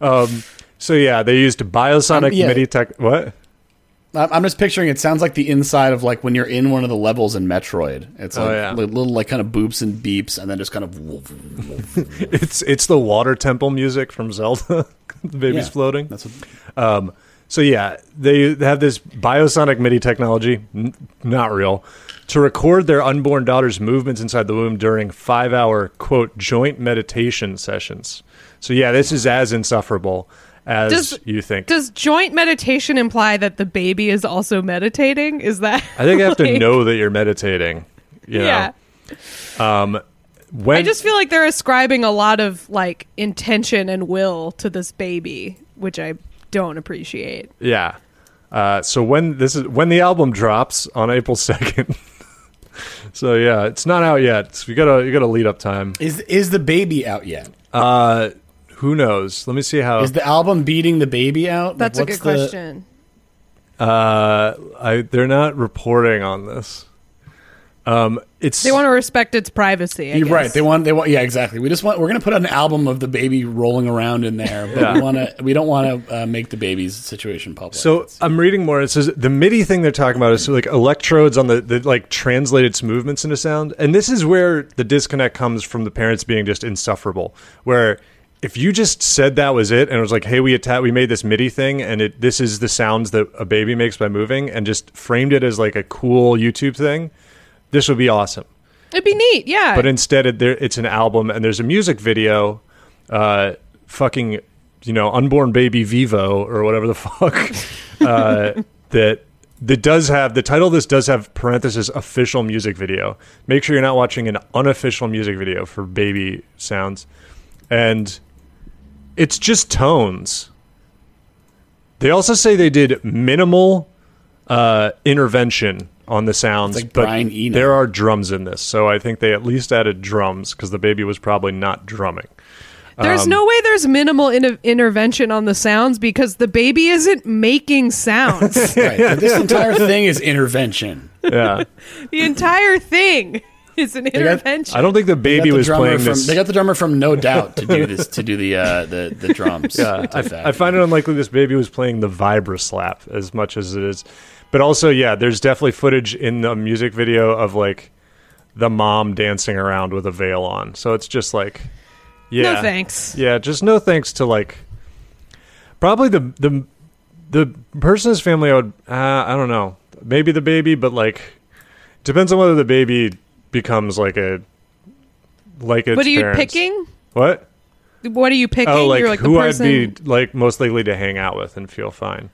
um. So yeah, they used biosonic Um, yeah. MIDI tech. What? I'm I'm just picturing it sounds like the inside of like when you're in one of the levels in Metroid. It's like Oh, yeah. little like kind of boops and beeps and then just kind of woof, woof. It's it's the water temple music from Zelda. the baby's Yeah. floating. That's what, Um, so yeah, they have this biosonic MIDI technology, n- not real, to record their unborn daughter's movements inside the womb during five-hour quote joint meditation sessions. So yeah, this is as insufferable as Does- you think. Does joint meditation imply that the baby is also meditating? Is that? I think I have to know that you're meditating. You Yeah. know? When I just feel like they're ascribing a lot of like intention and will to this baby, which I don't appreciate. Yeah. Uh, so when this is when the album drops on April second. so yeah, it's not out yet. So you gotta you gotta lead up time. is is the baby out yet? Uh, who knows? Let me see how. Is the album beating the baby out? Like, That's a good the- question. uh, I they're not reporting on this. Um, it's They want to respect its privacy. I You're guess. right. They want. They want. Yeah, exactly. We just want. We're gonna put an album of the baby rolling around in there, but Yeah. we want to. We don't want to uh, make the baby's situation public. So It's- I'm reading more. It says the MIDI thing they're talking about is like electrodes on the, the like translate its movements into sound, and this is where the disconnect comes from the parents being just insufferable. Where if you just said that was it and it was like, hey, we atta- we made this MIDI thing, and it this is the sounds that a baby makes by moving, and just framed it as like a cool YouTube thing, this would be awesome. It'd be neat. Yeah. But instead, it, there, it's an album, and there's a music video. Uh, fucking, you know, unborn baby Vivo or whatever the fuck. uh, that that does have the title. Of this does have parenthesis official music video. Make sure you're not watching an unofficial music video for baby sounds, and it's just tones. They also say they did minimal uh, intervention on the sounds, like but Brian Eno. there are drums in this, so I think they at least added drums because the baby was probably not drumming. there's um, no way there's minimal in- intervention on the sounds because the baby isn't making sounds. right. This entire thing is intervention. Yeah, the entire thing. is an got- intervention. I don't think the baby the was playing from, this. They got the drummer from No Doubt to do this to do the uh, the the drums. Yeah, I. I find it unlikely this baby was playing the vibra slap as much as it is. But also, yeah, there's definitely footage in the music video of like the mom dancing around with a veil on. So it's just like, yeah, No thanks. Yeah, just no thanks to like probably the the the person's family. I would uh, I don't know, maybe the baby, but like depends on whether the baby becomes like a like its What are you parents. picking? What? What are you picking? Oh, like, You're like the who I'd be like most likely to hang out with and feel fine.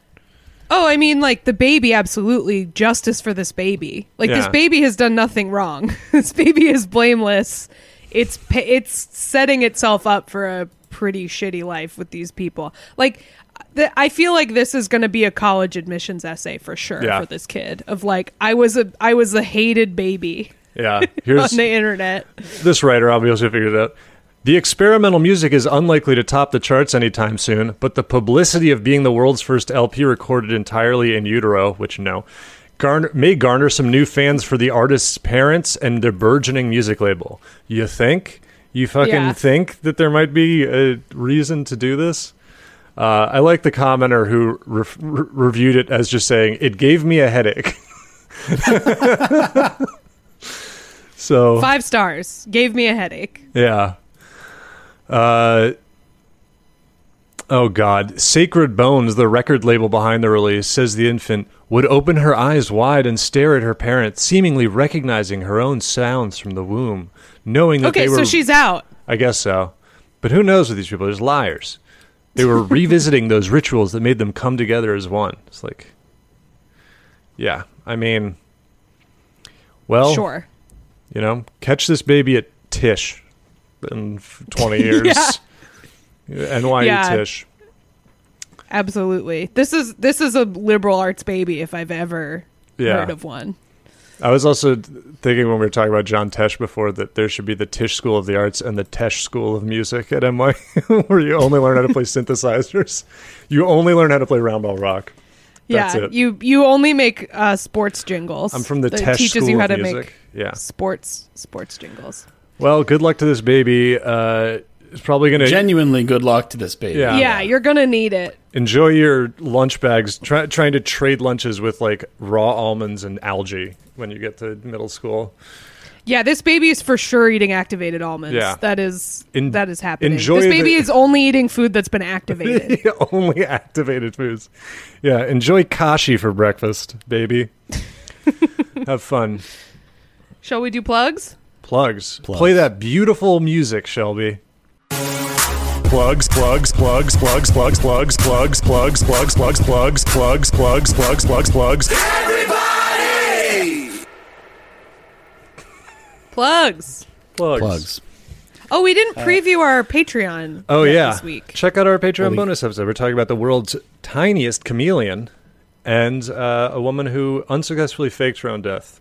Oh, I mean, like the baby. Absolutely, justice for this baby. Like this baby has done nothing wrong. this baby is blameless. It's it's setting itself up for a pretty shitty life with these people. Like, the, I feel like this is going to be a college admissions essay for sure Yeah. for this kid. Of like, I was a I was a hated baby Yeah, here's on the internet. this writer obviously figured it out. The experimental music is unlikely to top the charts anytime soon, but the publicity of being the world's first LP recorded entirely in utero, which no, garner, may garner some new fans for the artist's parents and their burgeoning music label. You think? You fucking Yeah. think that there might be a reason to do this? Uh, I like the commenter who re- re- reviewed it as just saying, "It gave me a headache." so Five stars. Gave me a headache. yeah. Uh, oh, God. Sacred Bones, the record label behind the release, says the infant would open her eyes wide and stare at her parents, seemingly recognizing her own sounds from the womb, knowing that Okay, they were. Okay, so she's out. I guess so. But who knows with these people? There's liars. They were revisiting those rituals that made them come together as one. It's like, yeah. I mean, well, Sure. You know, catch this baby at Tisch in 20 years. NYU Yeah. Tisch. Absolutely. This is this is a liberal arts baby if I've ever Yeah. heard of one. I was also thinking when we were talking about John Tesh before that there should be the Tisch School of the Arts and the Tesh School of Music at NYU, where you only learn how to play synthesizers. You only learn how to play round ball rock. That's yeah, it. you you only make uh, sports jingles. I'm from the Tesh teaches School you how of to Music. make Yeah. sports sports jingles. Well, good luck to this baby. Uh, it's probably going to Genuinely good luck to this baby. Yeah. yeah, you're gonna need it. enjoy your lunch bags. Try, trying to trade lunches with like raw almonds and algae when you get to middle school. Yeah, this baby is for sure eating activated almonds. Yeah. that is En- that is happening. enjoy this baby the- is only eating food that's been activated. Only activated foods. Yeah, enjoy kashi for breakfast, baby. Have fun. Shall we do plugs? Plugs. Plugs. Play that beautiful music, Shelby. Plugs, plugs, plugs, plugs, plugs, plugs, plugs, plugs, plugs, plugs, plugs, plugs, plugs, plugs, plugs, plugs. Plugs. Plugs. Plugs. Oh, we didn't preview our Patreon. Oh yet yeah. this week. Check out our Patreon Holy- bonus episode. We're talking about the world's tiniest chameleon and uh, a woman who unsuccessfully faked her own death.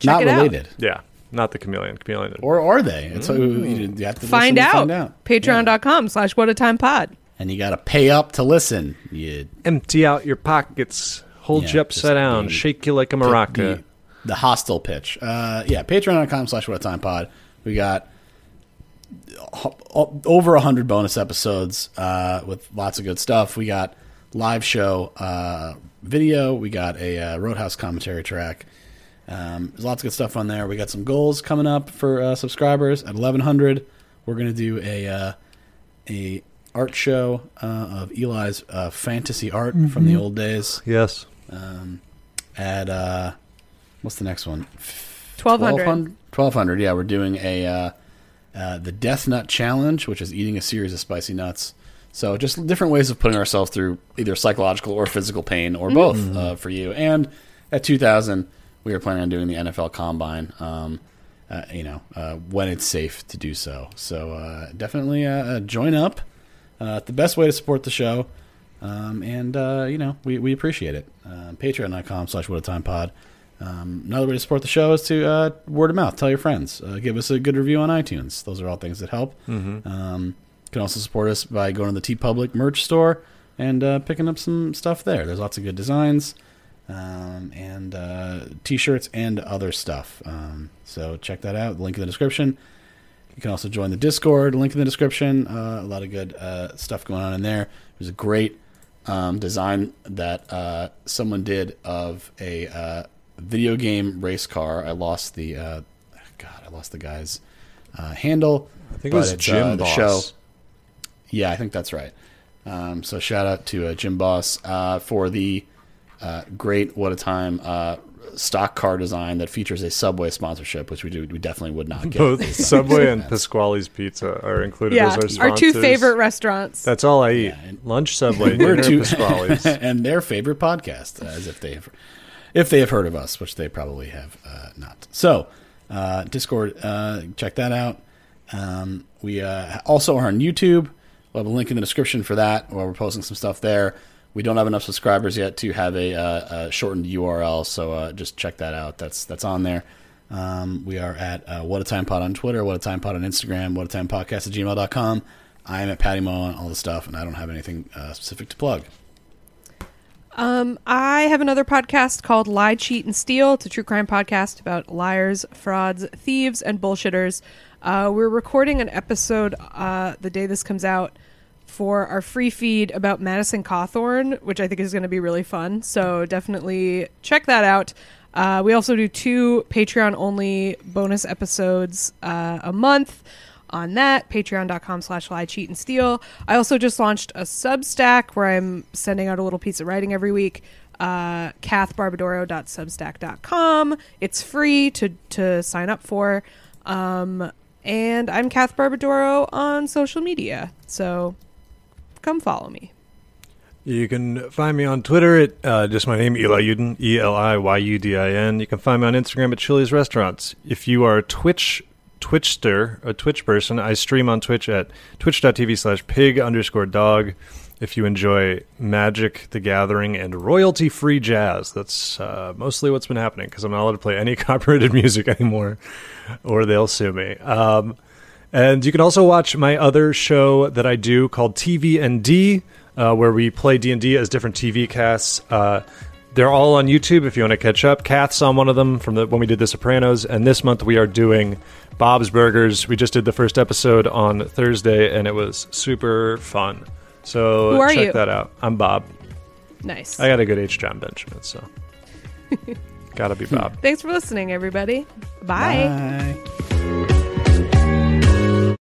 Check Not it out. related. Yeah, not the chameleon. Chameleon. Or are they? It's you, you have to Find listen to out. Find out. Yeah. Patreon.com slash what a time pod. And you got to pay up to listen. You Empty out your pockets. Hold Yeah, you upside down. the- shake you like a the, maraca. the, the hostile pitch. Uh, yeah, patreon.com slash what a time pod. We got ho- o- over 100 bonus episodes uh, with lots of good stuff. We got live show uh, video. We got a uh, Roadhouse commentary track. Um, there's lots of good stuff on there. We got some goals coming up for uh, subscribers at 1100. We're going to do a uh, a art show uh, of Eli's uh, fantasy art from the old days yes. um, at uh, what's the next one? 1200. 1200. Yeah, we're doing a uh, uh, the Death Nut Challenge, which is eating a series of spicy nuts. So just different ways of putting ourselves through either psychological or physical pain, or both uh, for you. And at 2000, we are planning on doing the NFL Combine. Um, uh, you know, uh, when it's safe to do so. So uh, definitely uh, uh, join up. Uh, the best way to support the show. Um, and, uh, you know, we, we appreciate it. Patreon.com slash what a time pod. Um, another way to support the show is to uh, word of mouth. Tell your friends. Uh, give us a good review on iTunes. Those are all things that help. Um, you can also support us by going to the TeePublic merch store and uh, picking up some stuff there. There's lots of good designs. Um, and uh, t-shirts and other stuff. Um, so check that out. Link in the description. You can also join the Discord. Link in the description. Uh, a lot of good uh, stuff going on in there. There's a great um, design that uh, someone did of a uh, video game race car. I lost the uh, God. I lost the guy's uh, handle. I think it was Jim Boss. show. Yeah, I think that's right. Um, so shout out to uh, Jim Boss uh, for the uh, great "What a Time" uh, stock car design that features a Subway sponsorship, which we do we definitely would not get. Both Subway and event. Pasquale's Pizza are included Yeah, as our sponsors. our two favorite restaurants. That's all I eat. Yeah, and- Lunch Subway, We're dinner two- Pasquale's. and their favorite podcast, uh, as if they have, if they have heard of us, which they probably have uh, not. So, uh, Discord, uh, check that out. Um, we uh, also are on YouTube. We'll have a link in the description for that, where we're posting some stuff there. We don't have enough subscribers yet to have a, uh, a shortened URL, so uh, just check that out. That's that's on there. Um, we are at uh, What a Time Pod on Twitter, What a Time Pod on Instagram, What a Time Podcast at gmail.com. I am at Patty Mo on all the stuff, and I don't have anything uh, specific to plug. Um, I have another podcast called Lie, Cheat, and Steal. It's a true crime podcast about liars, frauds, thieves, and bullshitters. Uh, we're recording an episode uh, the day this comes out for our free feed about Madison Cawthorn, which I think is going to be really fun. So definitely check that out. Uh, we also do two Patreon only bonus episodes uh, a month on that patreon.com slash lie cheat and steal i also just launched a substack where i'm sending out a little piece of writing every week uh, kathbarbadoro.substack.com it's free to, to sign up for um, and i'm kath barbadoro on social media so come follow me You can find me on Twitter at uh, just my name, Eli Yudin, E L I Y U D I N. You can find me on Instagram at Chili's Restaurants. If you are a Twitch Twitchster, a Twitch person, I stream on Twitch at twitch.tv slash pig underscore dog. If you enjoy Magic, The Gathering, and royalty free jazz, that's uh, mostly what's been happening because I'm not allowed to play any copyrighted music anymore or they'll sue me. Um, and you can also watch my other show that I do called TV and D, uh, where we play D and D as different TV casts. Uh, they're all on YouTube if you want to catch up. Kath's on one of them from the, when we did The Sopranos, and this month we are doing Bob's Burgers. We just did the first episode on Thursday, and it was super fun. So Who are check you? that out. I'm Bob. nice I got a good H. John Benjamin, so gotta be Bob. thanks for listening everybody bye. Bye.